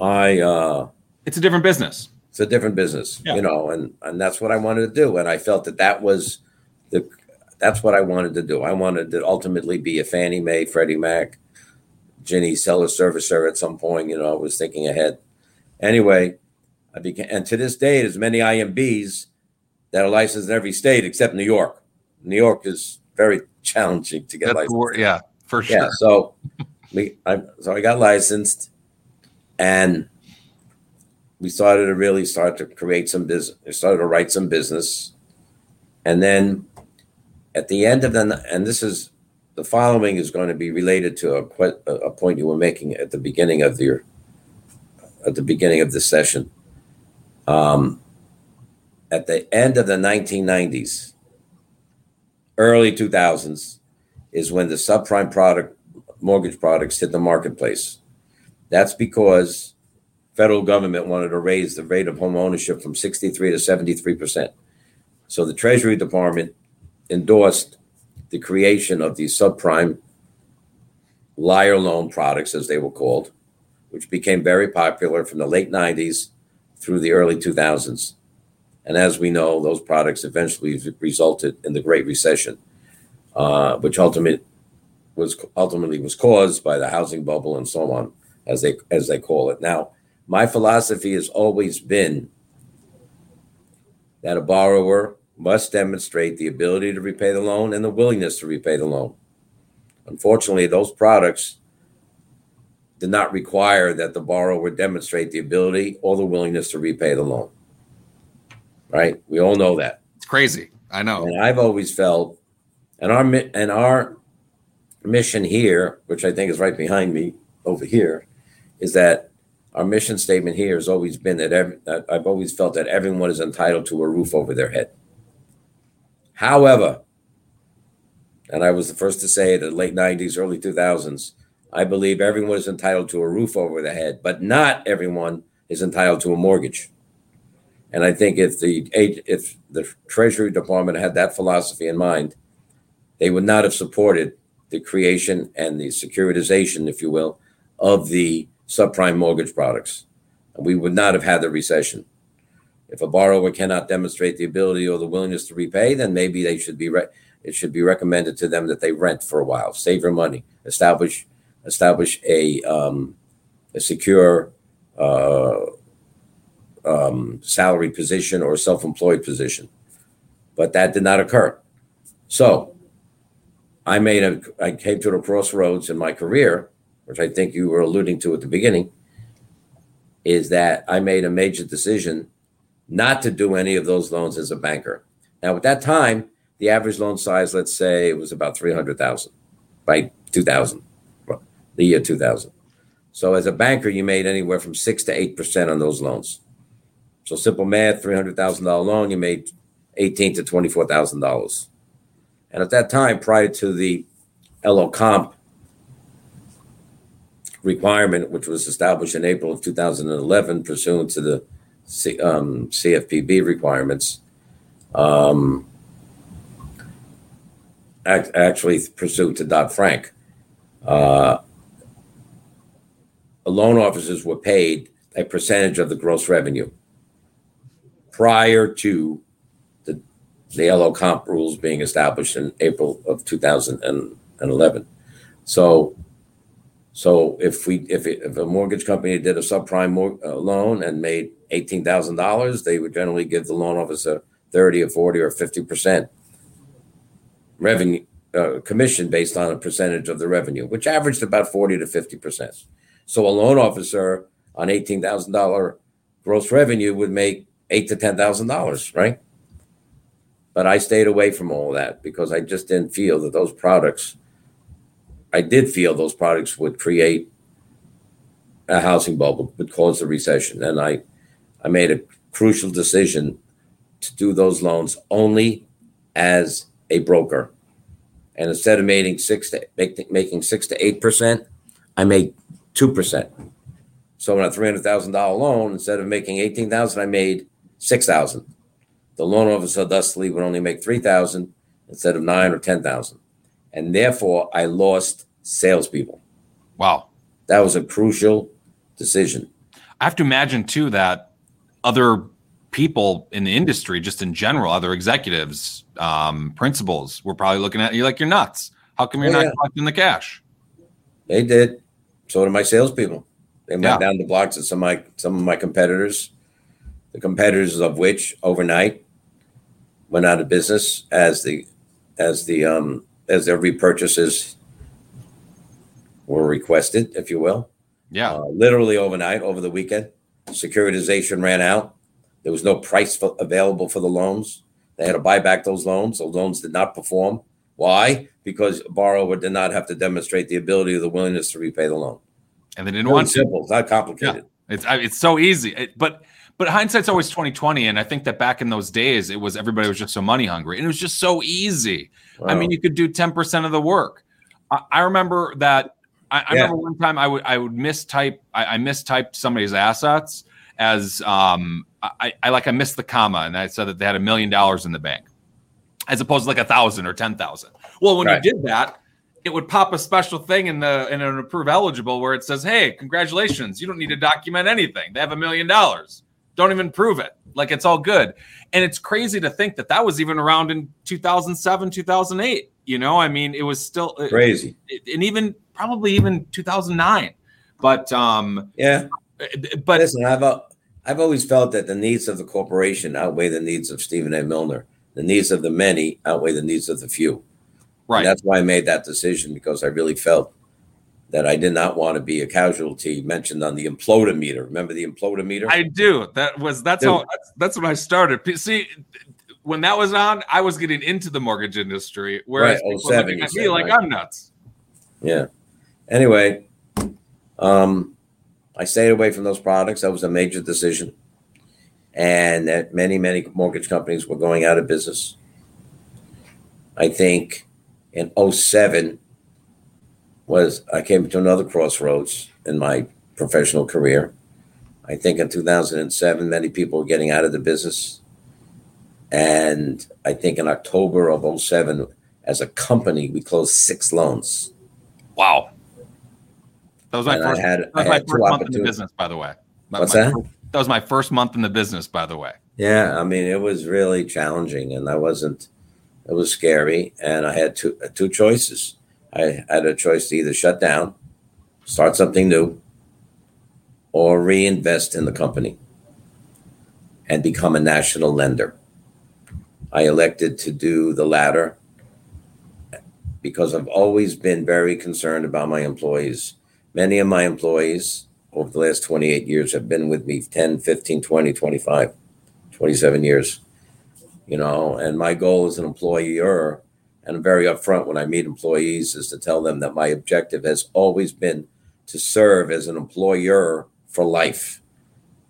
I, uh, It's a different business. it's a different business Yeah. you know and and that's what i wanted to do and i felt that that was the that's what i wanted to do i wanted to ultimately be a fannie mae freddie mac ginnie seller servicer at some point you know i was thinking ahead anyway i became and to this day there's many imbs that are licensed in every state except new york new york is very challenging to get That's licensed word- yeah, for sure. yeah. So we, I, so I got licensed, and we started to really start to create some business. We started to write some business, and then at the end of the, and this is the following is going to be related to a a point you were making at the beginning of your at the beginning of the session. Um, at the end of the 1990s, early 2000s, is when the subprime product mortgage products hit the marketplace. That's because federal government wanted to raise the rate of home ownership from 63 to 73 percent. So the Treasury Department endorsed the creation of these subprime liar loan products, as they were called, which became very popular from the late 90s through the early 2000s. And as we know, those products eventually resulted in the Great Recession, uh, which ultimate was ultimately was caused by the housing bubble and so on, as they as they call it. Now, my philosophy has always been that a borrower must demonstrate the ability to repay the loan and the willingness to repay the loan. Unfortunately, those products did not require that the borrower demonstrate the ability or the willingness to repay the loan. Right? We all know that. It's crazy. I know. And I've always felt, and our and our mission here, which I think is right behind me over here, is that our mission statement here has always been that, every, that I've always felt that everyone is entitled to a roof over their head. However, and I was the first to say it in the late 90s, early 2000s, I believe everyone is entitled to a roof over their head, but not everyone is entitled to a mortgage. And I think if the if the Treasury Department had that philosophy in mind, they would not have supported the creation and the securitization, if you will, of the subprime mortgage products. And we would not have had the recession. If a borrower cannot demonstrate the ability or the willingness to repay, then maybe they should be re- it should be recommended to them that they rent for a while, save your money, establish establish a um, a secure uh, um, salary position or self-employed position. But that did not occur. So I made a I came to the crossroads in my career, which I think you were alluding to at the beginning, is that I made a major decision not to do any of those loans as a banker. Now at that time, the average loan size, let's say, it was about 300,000 by 2000, the year 2000. So as a banker, you made anywhere from six to eight percent on those loans. So simple math, three hundred thousand dollar loan, you made eighteen to twenty four thousand dollars. And at that time, prior to the LO comp requirement, which was established in April of 2011, pursuant to the C, um, CFPB requirements, um, act, actually pursuant to Dodd Frank. Uh, loan officers were paid a percentage of the gross revenue prior to the, the LO comp rules being established in April of 2011. So, so if we if, it, if a mortgage company did a subprime mor- uh, loan and made eighteen thousand dollars, they would generally give the loan officer thirty or forty or fifty percent revenue uh, commission based on a percentage of the revenue, which averaged about forty to fifty percent. So a loan officer on eighteen thousand dollar gross revenue would make eight to ten thousand dollars, right? But I stayed away from all that because I just didn't feel that those products. I did feel those products would create a housing bubble, would cause a recession, and I, I made a crucial decision to do those loans only as a broker, and instead of making six to making six to eight percent, I made two percent. So on a three hundred thousand dollar loan, instead of making eighteen thousand, I made six thousand. The loan officer thusly would only make three thousand instead of nine or ten thousand, and therefore I lost salespeople. Wow, that was a crucial decision. I have to imagine too that other people in the industry, just in general, other executives, um, principals, were probably looking at you like you're nuts. How come you're oh, not collecting the cash? They did. So did my salespeople. They went yeah. down the blocks at some of my some of my competitors, the competitors of which overnight went out of business as the as the um as their repurchases were requested, if you will. Yeah. Uh, literally overnight, over the weekend, securitization ran out. There was no price for, available for the loans. They had to buy back those loans. The loans did not perform. Why? Because a borrower did not have to demonstrate the ability or the willingness to repay the loan. And they didn't Really want to. simple. It's not complicated. It's it's so easy. It- but but hindsight's always twenty twenty, and I think that back in those days, it was everybody was just so money hungry, and it was just so easy. I mean, you could do ten percent of the work. I, I remember that. I, I remember one time I would I would mistype I, I mistyped somebody's assets as um I, I like I missed the comma and I said that they had a million dollars in the bank as opposed to like a thousand or ten thousand. Well, when right. you did that, it would pop a special thing in the in an approve eligible where it says, "Hey, congratulations! You don't need to document anything. They have a million dollars. Don't even prove it. Like it's all good." And it's crazy to think that that was even around in 2007, 2008. You know, I mean, it was still crazy, and even probably even 2009. But um, yeah, uh, but listen, I've uh, I've always felt that the needs of the corporation outweigh the needs of Stephen A. Milner. The needs of the many outweigh the needs of the few. Right. And that's why I made that decision because I really felt that I did not want to be a casualty mentioned on the implodometer. Remember the implodometer? I do. That was that's how that's, that's when I started. See, when that was on, I was getting into the mortgage industry, whereas right. people 07, looking at me like right? I'm nuts. Yeah. Anyway, um, I stayed away from those products. That was a major decision, and that many many mortgage companies were going out of business. I think in 07 was I came to another crossroads in my professional career. I think in 2007, many people were getting out of the business. And I think in October of 07, as a company, we closed six loans. Wow. That was my and first, had, that was my first month in the business, by the way. That What's that? that was my first month in the business, by the way. Yeah, I mean, it was really challenging, and I wasn't. It was scary, and I had two two choices. I had a choice to either shut down, start something new, or reinvest in the company and become a national lender. I elected to do the latter because I've always been very concerned about my employees. Many of my employees over the last 28 years have been with me 10, 15, 20, 25, 27 years. You know, and my goal as an employer, and I'm very upfront when I meet employees, is to tell them that my objective has always been to serve as an employer for life.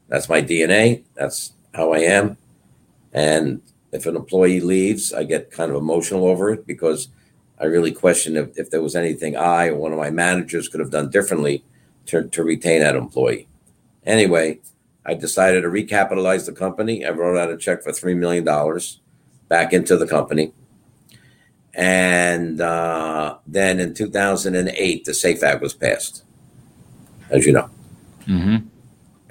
That's my DNA. That's how I am. And if an employee leaves, I get kind of emotional over it because I really question if, if there was anything I or one of my managers could have done differently to, to retain that employee. Anyway, I decided to recapitalize the company. I wrote out a check for $3 million back into the company. And uh, then in 2008, the SAFE Act was passed, as you know. Mm-hmm.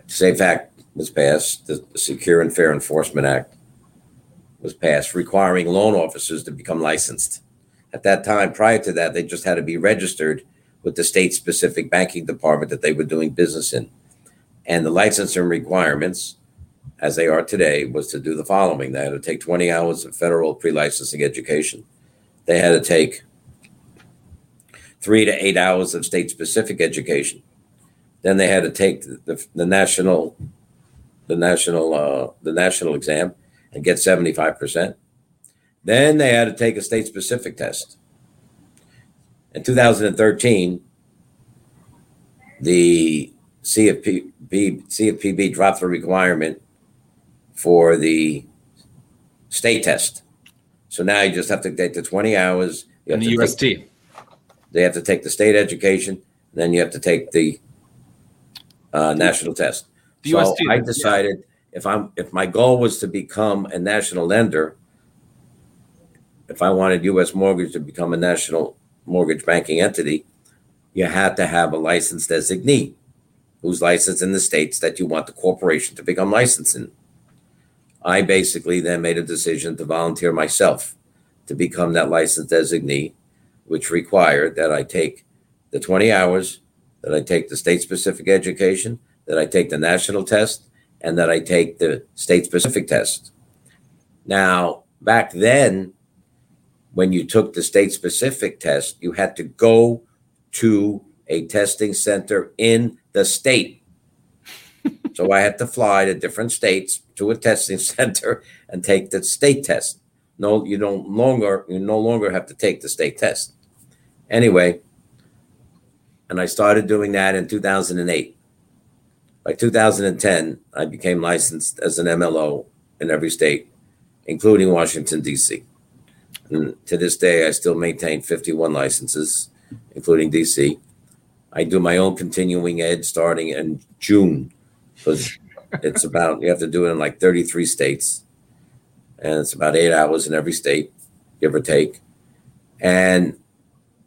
SAFE Act was passed, the Secure and Fair Enforcement Act was passed, requiring loan officers to become licensed. At that time, prior to that, they just had to be registered with the state specific banking department that they were doing business in. And the licensing requirements, as they are today, was to do the following they had to take 20 hours of federal pre licensing education, they had to take three to eight hours of state specific education. Then they had to take the, the, national the national uh, the national exam and get 75%. Then they had to take a state specific test. In 2013, the CFP, CFPB dropped the requirement for the state test. So now you just have to take the 20 hours. You have the UST. Take, they have to take the state education, then you have to take the uh, national test. The so UST, I decided if I'm if my goal was to become a national lender, if I wanted U.S. Mortgage to become a national mortgage banking entity, you had to have a licensed designee who's licensed in the states that you want the corporation to become licensed in. I basically then made a decision to volunteer myself to become that licensed designee, which required that I take the 20 hours, that I take the state specific education, that I take the national test, and that I take the state specific test. Now, back then, when you took the state specific test, you had to go to a testing center in the state. So I had to fly to different states to a testing center and take the state test. No, you don't longer you no longer have to take the state test. Anyway, and I started doing that in 2008. By 2010, I became licensed as an MLO in every state, including Washington D.C. And to this day, I still maintain 51 licenses, including DC. I do my own continuing ed starting in June because it's about, you have to do it in like 33 states. And it's about eight hours in every state, give or take. And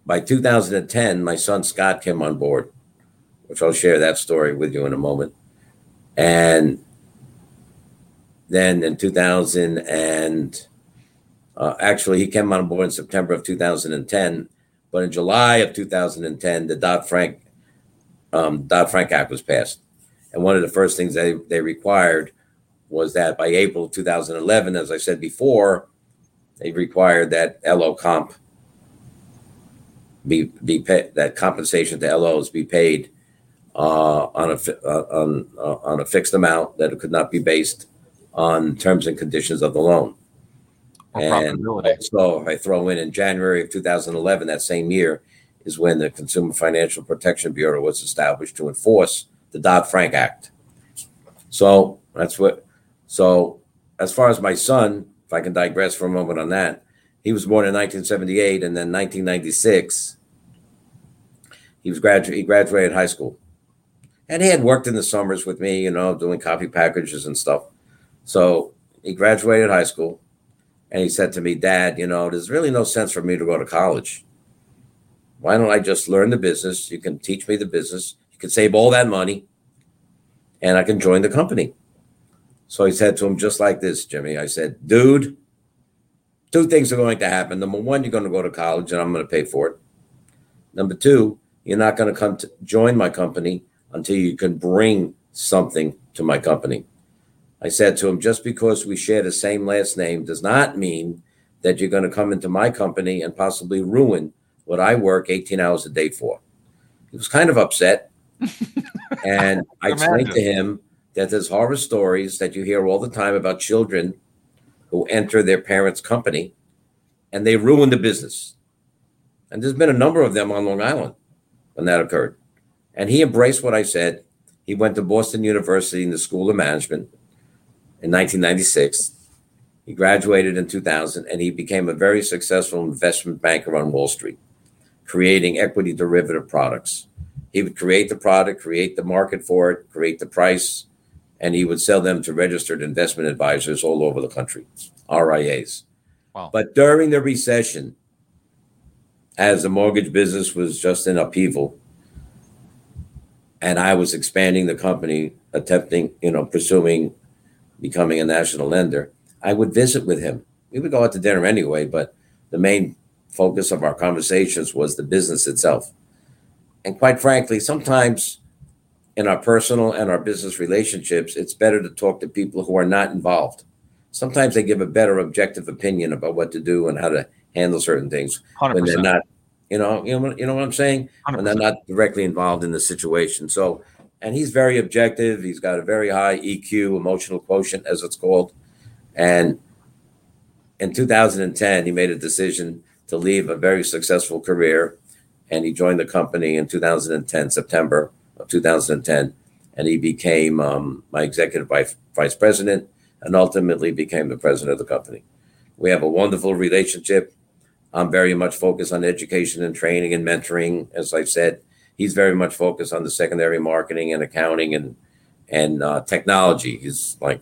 by 2010, my son Scott came on board, which I'll share that story with you in a moment. And then in 2000 and uh, actually, he came on board in September of 2010, but in July of 2010, the Dodd Frank um, Dodd Frank Act was passed, and one of the first things they they required was that by April 2011, as I said before, they required that LO comp be be paid, that compensation to LOs be paid uh, on a uh, on uh, on a fixed amount that it could not be based on terms and conditions of the loan. And also I throw in in January of 2011, that same year, is when the Consumer Financial Protection Bureau was established to enforce the Dodd Frank Act. So that's what. So as far as my son, if I can digress for a moment on that, he was born in 1978, and then 1996, he was graduate. He graduated high school, and he had worked in the summers with me, you know, doing coffee packages and stuff. So he graduated high school and he said to me, Dad, you know, there's really no sense for me to go to college. Why don't I just learn the business? You can teach me the business. Can save all that money and I can join the company. So I said to him, just like this, Jimmy. I said, dude, two things are going to happen. Number one, you're going to go to college and I'm going to pay for it. Number two, you're not going to come to join my company until you can bring something to my company. I said to him, just because we share the same last name does not mean that you're going to come into my company and possibly ruin what I work 18 hours a day for. He was kind of upset. And I explained to him that there's horror stories that you hear all the time about children who enter their parents' company and they ruin the business. And there's been a number of them on Long Island when that occurred. And he embraced what I said. He went to Boston University in the School of Management in 1996. He graduated in 2000 and he became a very successful investment banker on Wall Street, creating equity derivative products. He would create the product, create the market for it, create the price, and he would sell them to registered investment advisors all over the country, RIAs. Wow. But during the recession, as the mortgage business was just in upheaval, and I was expanding the company, attempting, you know, pursuing becoming a national lender, I would visit with him. We would go out to dinner anyway, but the main focus of our conversations was the business itself. And quite frankly, sometimes in our personal and our business relationships, it's better to talk to people who are not involved. Sometimes they give a better objective opinion about what to do and how to handle certain things 100%. when they're not, you know, you know, you know what I'm saying? 100%. When they're not directly involved in the situation. So, and he's very objective. He's got a very high EQ, emotional quotient, as it's called. And in 2010, he made a decision to leave a very successful career, and he joined the company in 2010, September of 2010, and he became um, my executive vice, president and ultimately became the president of the company. We have a wonderful relationship. I'm very much focused on education and training and mentoring. As I said, he's very much focused on the secondary marketing and accounting and and uh, technology. He's like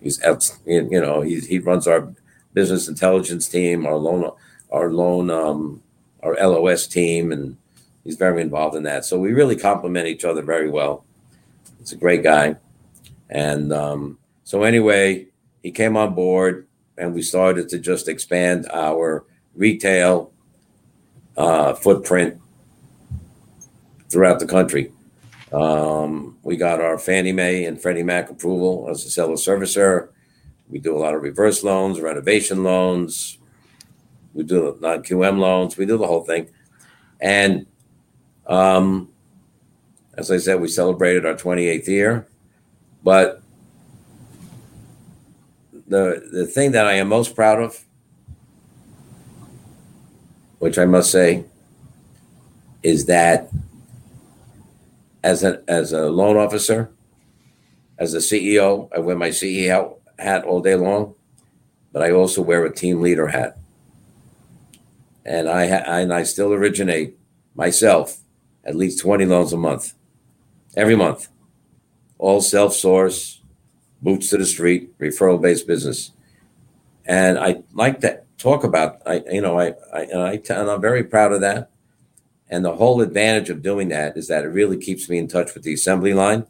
he's you know he he runs our business intelligence team, our loan our loan um, our LOS team, and he's very involved in that. So we really complement each other very well. He's a great guy. And um, so, anyway, he came on board and we started to just expand our retail uh, footprint throughout the country. Um, we got our Fannie Mae and Freddie Mac approval as a seller servicer. We do a lot of reverse loans, renovation loans. We do non QM loans. We do the whole thing. And um, as I said, we celebrated our 28th year, but the the thing that I am most proud of, which I must say, is that as a as a loan officer, as a CEO, I wear my CEO hat all day long, but I also wear a team leader hat, and I and I still originate myself at least 20 loans a month, every month, all self source, boots to the street, referral based business. And I like to talk about, I, you know, I, I, and I, and I'm very proud of that. And the whole advantage of doing that is that it really keeps me in touch with the assembly line,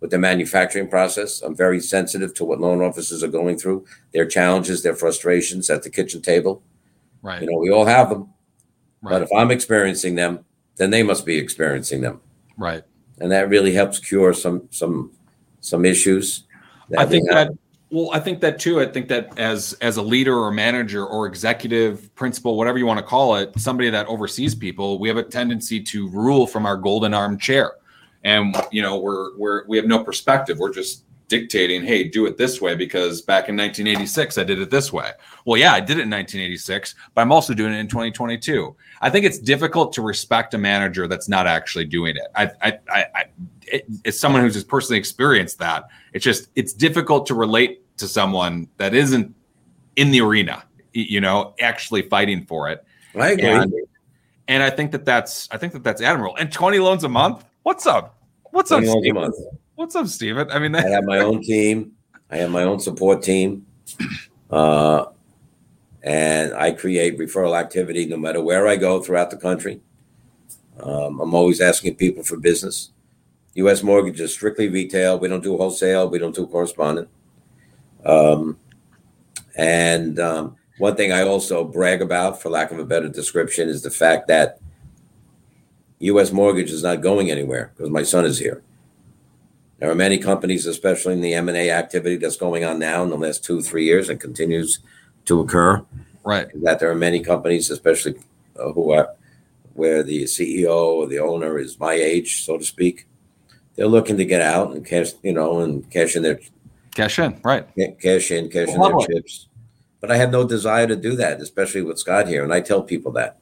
with the manufacturing process. I'm very sensitive to what loan officers are going through, their challenges, their frustrations at the kitchen table. Right. You know, we all have them. Right. But if I'm experiencing them, then they must be experiencing them. Right. And that really helps cure some some some issues. I think that well, I think that too. I think that as as a leader or manager or executive principal, whatever you want to call it, somebody that oversees people, we have a tendency to rule from our golden arm chair, and you know we're we're we have no perspective. We're just dictating, hey, do it this way because back in 1986 I did it this way. Well, yeah, I did it in 1986, but I'm also doing it in 2022. I think it's difficult to respect a manager that's not actually doing it. I, I, I, I it, as someone who's just personally experienced that, it's just it's difficult to relate to someone that isn't in the arena, you know, actually fighting for it. I agree. And, and I think that that's I think that that's admirable. And 20 loans a month. What's up? What's up? What's up, Steven? I mean, that- I have my own team. I have my own support team. Uh, and I create referral activity no matter where I go throughout the country. Um, I'm always asking people for business. U.S. Mortgage is strictly retail. We don't do wholesale. We don't do correspondent. Um, and um, one thing I also brag about, for lack of a better description, is the fact that U.S. Mortgage is not going anywhere because my son is here. There are many companies, especially in the M&A activity that's going on now in the last two, three years and continues to occur. Right. That there are many companies, especially uh, who are where the CEO or the owner is my age, so to speak. They're looking to get out and cash, you know, and cash in their cash in, right? Cash in, cash in their chips. But I have no desire to do that, especially with Scott here. And I tell people that.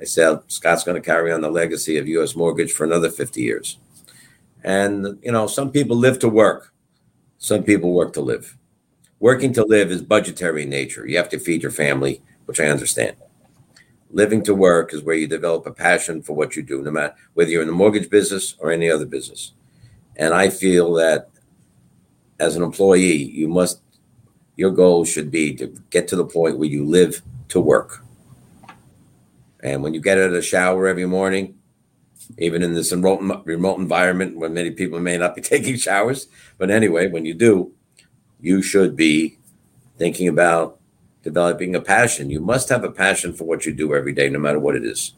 I said Scott's going to carry on the legacy of U.S. Mortgage for another 50 years. And, you know, some people live to work, some people work to live. Working to live is budgetary in nature. You have to feed your family, which I understand. Living to work is where you develop a passion for what you do, no matter whether you're in the mortgage business or any other business. And I feel that as an employee, you must, your goal should be to get to the point where you live to work. And when you get out of the shower every morning, even in this remote, remote environment where many people may not be taking showers, but anyway, when you do, you should be thinking about developing a passion. You must have a passion for what you do every day, no matter what it is.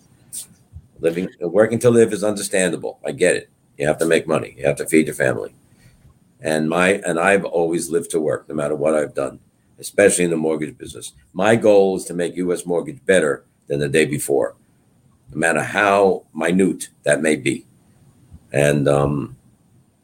Living, working to live is understandable. I get it. You have to make money. You have to feed your family. And my and I've always lived to work, no matter what I've done, especially in the mortgage business. My goal is to make U.S. Mortgage better than the day before, no matter how minute that may be. And um,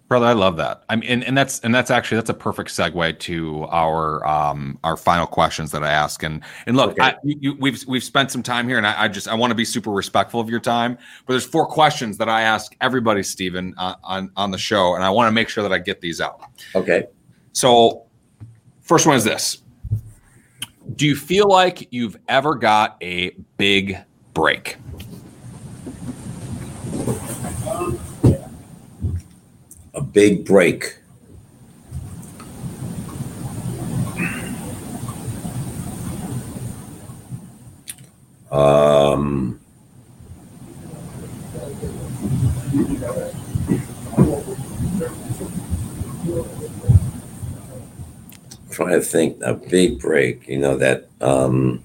brother, I love that. I mean, and, and that's and that's actually that's a perfect segue to our um our final questions that I ask. And and look, okay. I, you, we've we've spent some time here, and I, I just I want to be super respectful of your time. But there's four questions that I ask everybody, Stephen, uh, on on the show, and I want to make sure that I get these out. Okay. So, first one is this: do you feel like you've ever got a big break? A big break. Um, trying to think a big break, you know, that um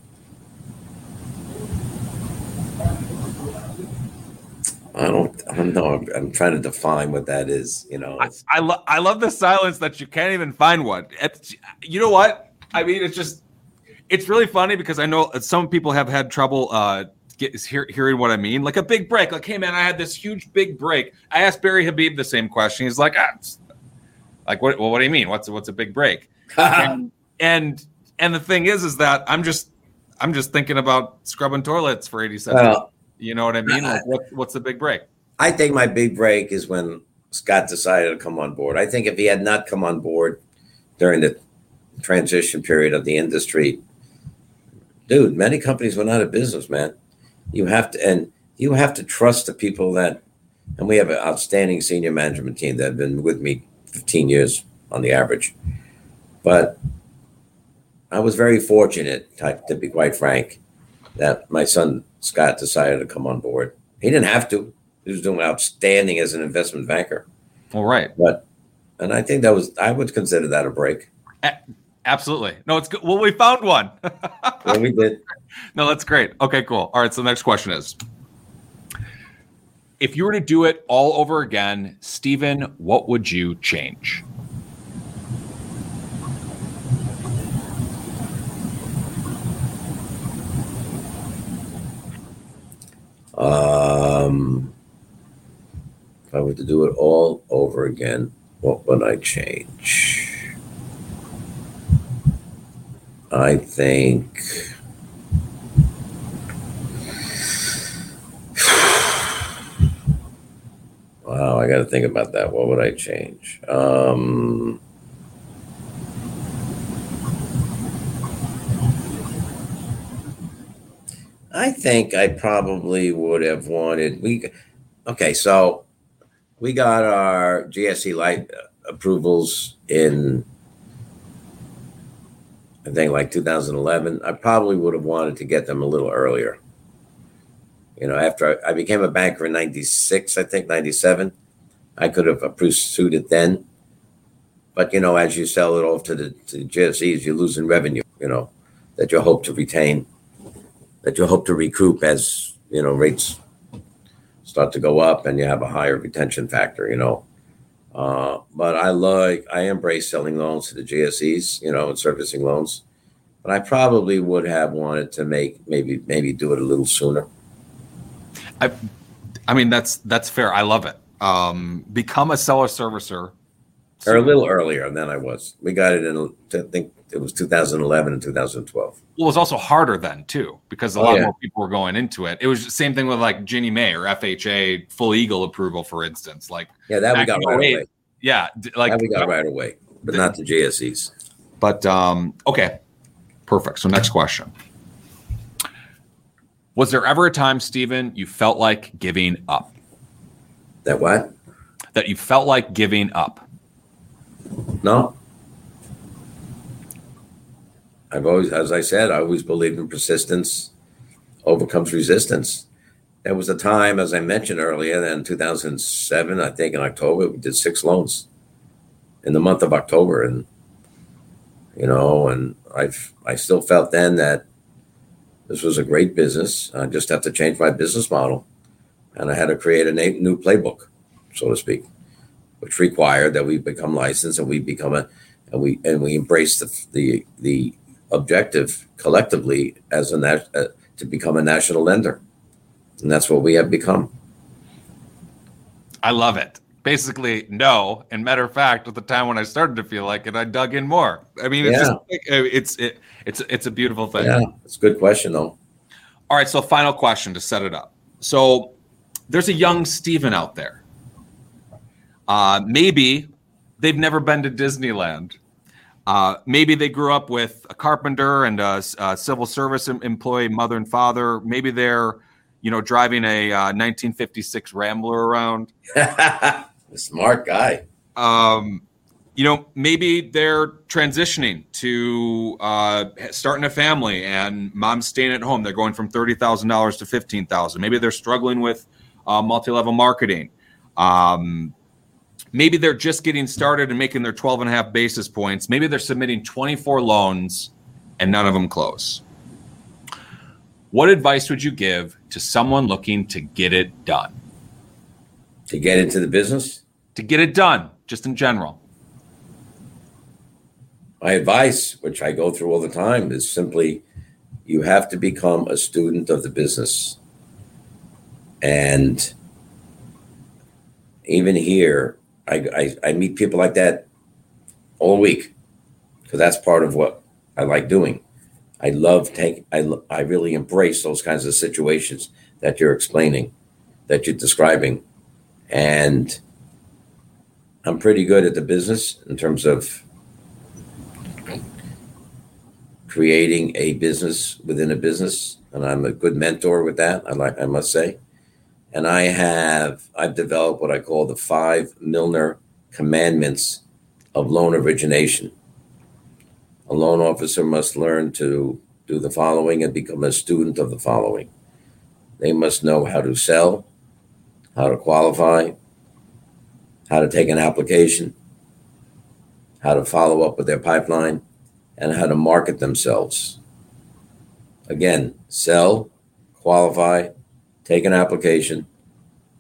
I don't I don't know. I'm, I'm trying to define what that is, you know. I I, lo- I love the silence that you can't even find one. It's, you know what? I mean, it's just it's really funny because I know some people have had trouble uh get hear, hearing what I mean. Like a big break. Like, hey man, I had this huge big break. I asked Barry Habib the same question. He's like, ah, like what well, what do you mean? What's what's a big break? and, and and the thing is, is that I'm just I'm just thinking about scrubbing toilets for 87. Well, you know what I mean? Like, uh, what, what's the big break? I think my big break is when Scott decided to come on board. I think if he had not come on board during the transition period of the industry, dude, many companies went out of business, man. You have to, and you have to trust the people that, and we have an outstanding senior management team that have been with me 15 years on the average. But I was very fortunate, to be quite frank, that my son Scott decided to come on board. He didn't have to. He was doing outstanding as an investment banker. All right. But and I think that was I would consider that a break. Absolutely. No, it's good. Well, we found one. well, we did. No, that's great. Okay, cool. All right. So the next question is if you were to do it all over again, Stephen, what would you change? Um, if I were to do it all over again, what would I change? I think. Wow, I got to think about that. What would I change? Um, I think I probably would have wanted we. Okay, so we got our GSE light approvals in I think like 2011. I probably would have wanted to get them a little earlier. You know, after I, I became a banker in 96, I think 97, I could have pursued it then. But you know, as you sell it off to the to the GSEs, you're losing revenue. You know that you hope to retain, that you hope to recoup as you know rates start to go up and you have a higher retention factor. You know, uh, but I like I embrace selling loans to the GSEs. You know, and servicing loans. But I probably would have wanted to make maybe maybe do it a little sooner. I, I mean that's that's fair. I love it. Um, become a seller servicer or a little earlier than I was. We got it in, I think it was 2011 and 2012. Well, it was also harder then too because a oh, lot yeah. more people were going into it. It was the same thing with like Ginnie Mae or FHA full Eagle approval, for instance. Like yeah, that we got right away. Yeah, like that we got right away, but the, not the GSEs. But um, okay, perfect. So next question. Was there ever a time, Stephen, you felt like giving up? That what? That you felt like giving up. No. I've always, as I said, I always believed in persistence overcomes resistance. There was a time, as I mentioned earlier, in 2007, I think in October, we did six loans in the month of October. And, you know, and I've, I still felt then that this was a great business. I just have to change my business model. And I had to create a new playbook, so to speak which required that we become licensed and we become a and we and we embrace the the the objective collectively as a uh, to become a national lender, and that's what we have become. I love it. Basically, no. And matter of fact, at the time when I started to feel like it, I dug in more. I mean, it's yeah. just it's it, it's it's a beautiful thing. Yeah, it's a good question though. All right, so final question to set it up. So there's a young Stephen out there uh, maybe they've never been to Disneyland. Uh, maybe they grew up with a carpenter and a, a, civil service employee, mother and father. Maybe they're, you know, driving a uh, 1956 Rambler around. Smart guy. Um, you know, maybe they're transitioning to uh, starting a family, and mom's staying at home. They're going from thirty thousand dollars to fifteen thousand. Maybe they're struggling with uh, multi-level marketing. Um, maybe they're just getting started and making their 12 and a half basis points. Maybe they're submitting 24 loans and none of them close. What advice would you give to someone looking to get it done? To get into the business? To get it done, just in general. My advice, which I go through all the time, is simply you have to become a student of the business. And even here, I, I, I meet people like that all week because that's part of what I like doing. I love take I I really embrace those kinds of situations that you're explaining, that you're describing, and I'm pretty good at the business in terms of creating a business within a business, and I'm a good mentor with that. I like I must say and I have I've developed what I call the five Milner commandments of loan origination. A loan officer must learn to do the following and become a student of the following. They must know how to sell, how to qualify, how to take an application, how to follow up with their pipeline, and how to market themselves. Again, sell, qualify, take an application,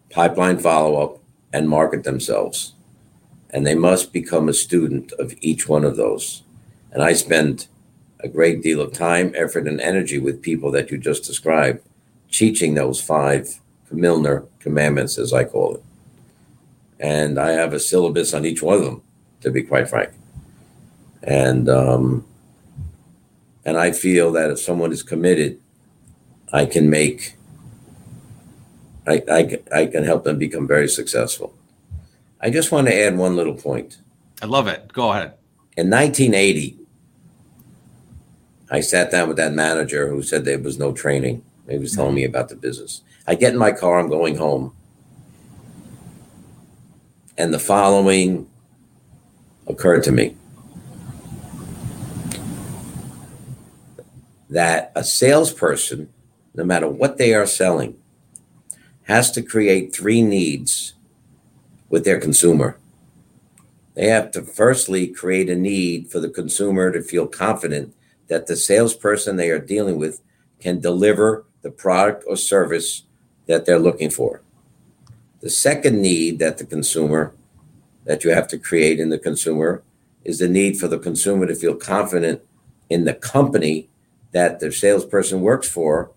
pipeline follow up, and market themselves. And they must become a student of each one of those. And I spend a great deal of time, effort, and energy with people that you just described, teaching those five Milner commandments, as I call it. And I have a syllabus on each one of them, to be quite frank. And um, and I feel that if someone is committed, I can make I, I, I can help them become very successful. I just want to add one little point. I love it. Go ahead. In 1980, I sat down with that manager who said there was no training. He was telling me about the business. I get in my car, I'm going home. And the following occurred to me that a salesperson, no matter what they are selling, has to create three needs with their consumer. They have to firstly create a need for the consumer to feel confident that the salesperson they are dealing with can deliver the product or service that they're looking for. The second need that the consumer that you have to create in the consumer is the need for the consumer to feel confident in the company that the salesperson works for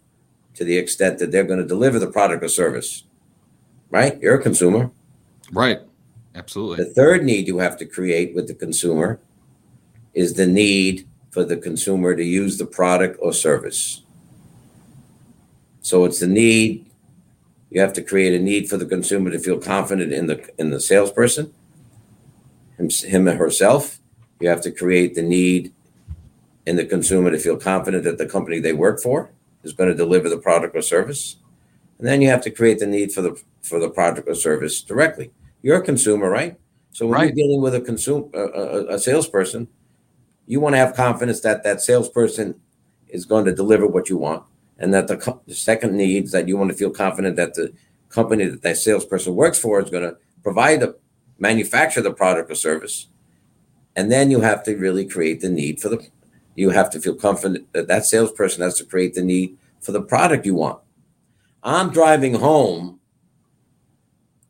to the extent that they're going to deliver the product or service. Right? You're a consumer. Right. Absolutely. The third need you have to create with the consumer is the need for the consumer to use the product or service. So it's the need you have to create a need for the consumer to feel confident in the in the salesperson, him, him or herself. You have to create the need in the consumer to feel confident that the company they work for is going to deliver the product or service. And then you have to create the need for the for the product or service directly. You're a consumer, right? So when right. you're dealing with a consumer, a, a salesperson, you want to have confidence that that salesperson is going to deliver what you want, and that the, co- the second needs that you want to feel confident that the company that that salesperson works for is going to provide the manufacture the product or service, and then you have to really create the need for the. You have to feel confident that that salesperson has to create the need for the product you want. I'm driving home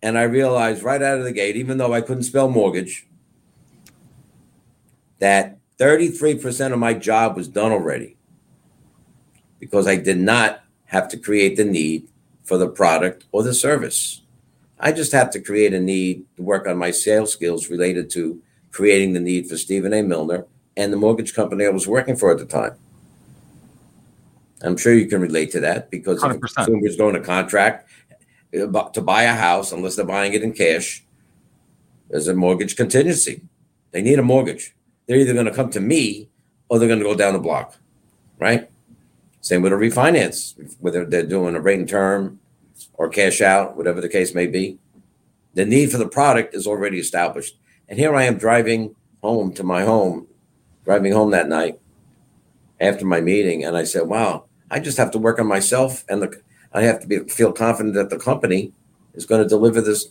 and I realized right out of the gate, even though I couldn't spell mortgage, that 33% of my job was done already because I did not have to create the need for the product or the service. I just have to create a need to work on my sales skills related to creating the need for Stephen A. Milner and the mortgage company I was working for at the time. I'm sure you can relate to that because 100%. if a consumer is going to contract uh, to buy a house unless they're buying it in cash. There's a mortgage contingency. They need a mortgage. They're either going to come to me or they're going to go down the block, right? Same with a refinance, whether they're doing a rate and term or cash out, whatever the case may be. The need for the product is already established. And here I am driving home to my home, driving home that night after my meeting. And I said, wow, I just have to work on myself and the I have to be feel confident that the company is going to deliver this,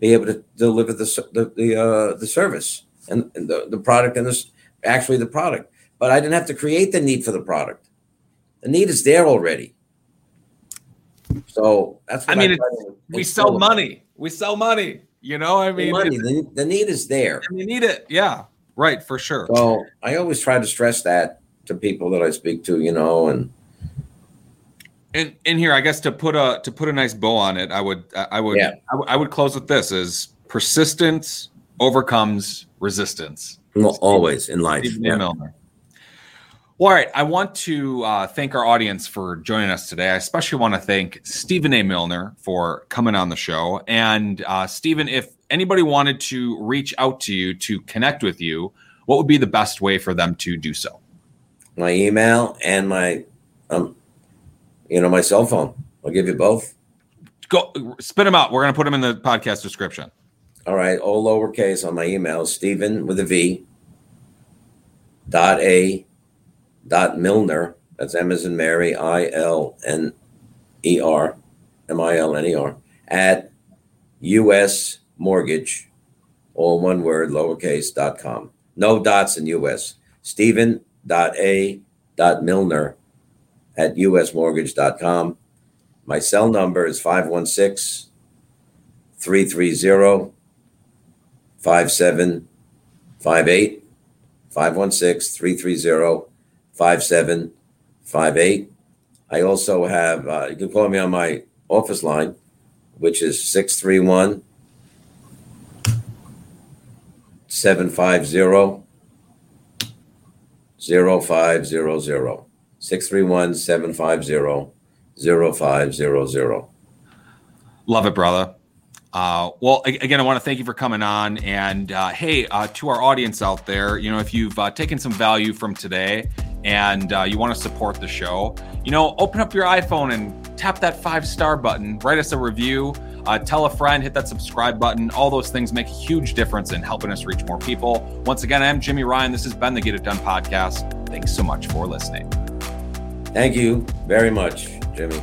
be able to deliver the the the, uh, the service and, and, the, the product and this actually the product. But I didn't have to create the need for the product. The need is there already. So that's. I mean, we sell money. We sell money. You know, I mean, the, money, the, the need is there. And you need it. Yeah, right, for sure. So I always try to stress that to people that I speak to. You know, and in in here, I guess to put a to put a nice bow on it, I would I would yeah. I, w- I would close with this: is persistence overcomes resistance. Well, always in life. Yeah. Milner. Well, all right. I want to uh, thank our audience for joining us today. I especially want to thank Stephen A. Milner for coming on the show. And uh, Stephen, if anybody wanted to reach out to you to connect with you, what would be the best way for them to do so? My email and my um, you know, my cell phone. I'll give you both. Go spit them out. We're going to put them in the podcast description. All right. All lowercase on my email, Stephen with a V dot A dot Milner. That's as Mary, I L N E R, M I L N E R, at US Mortgage, all one word, lowercase dot com. No dots in US. Stephen dot A dot Milner at usmortgage.com. My cell number is 516 330 5758. 516 330 5758. I also have, uh, you can call me on my office line, which is 631 750 0500. 631 750 0500. Love it, brother. Uh, well, again, I want to thank you for coming on. And uh, hey, uh, to our audience out there, you know, if you've uh, taken some value from today and uh, you want to support the show, you know, open up your iPhone and tap that five star button, write us a review, uh, tell a friend, hit that subscribe button. All those things make a huge difference in helping us reach more people. Once again, I'm Jimmy Ryan. This has been the Get It Done podcast. Thanks so much for listening. Thank you very much, Jimmy.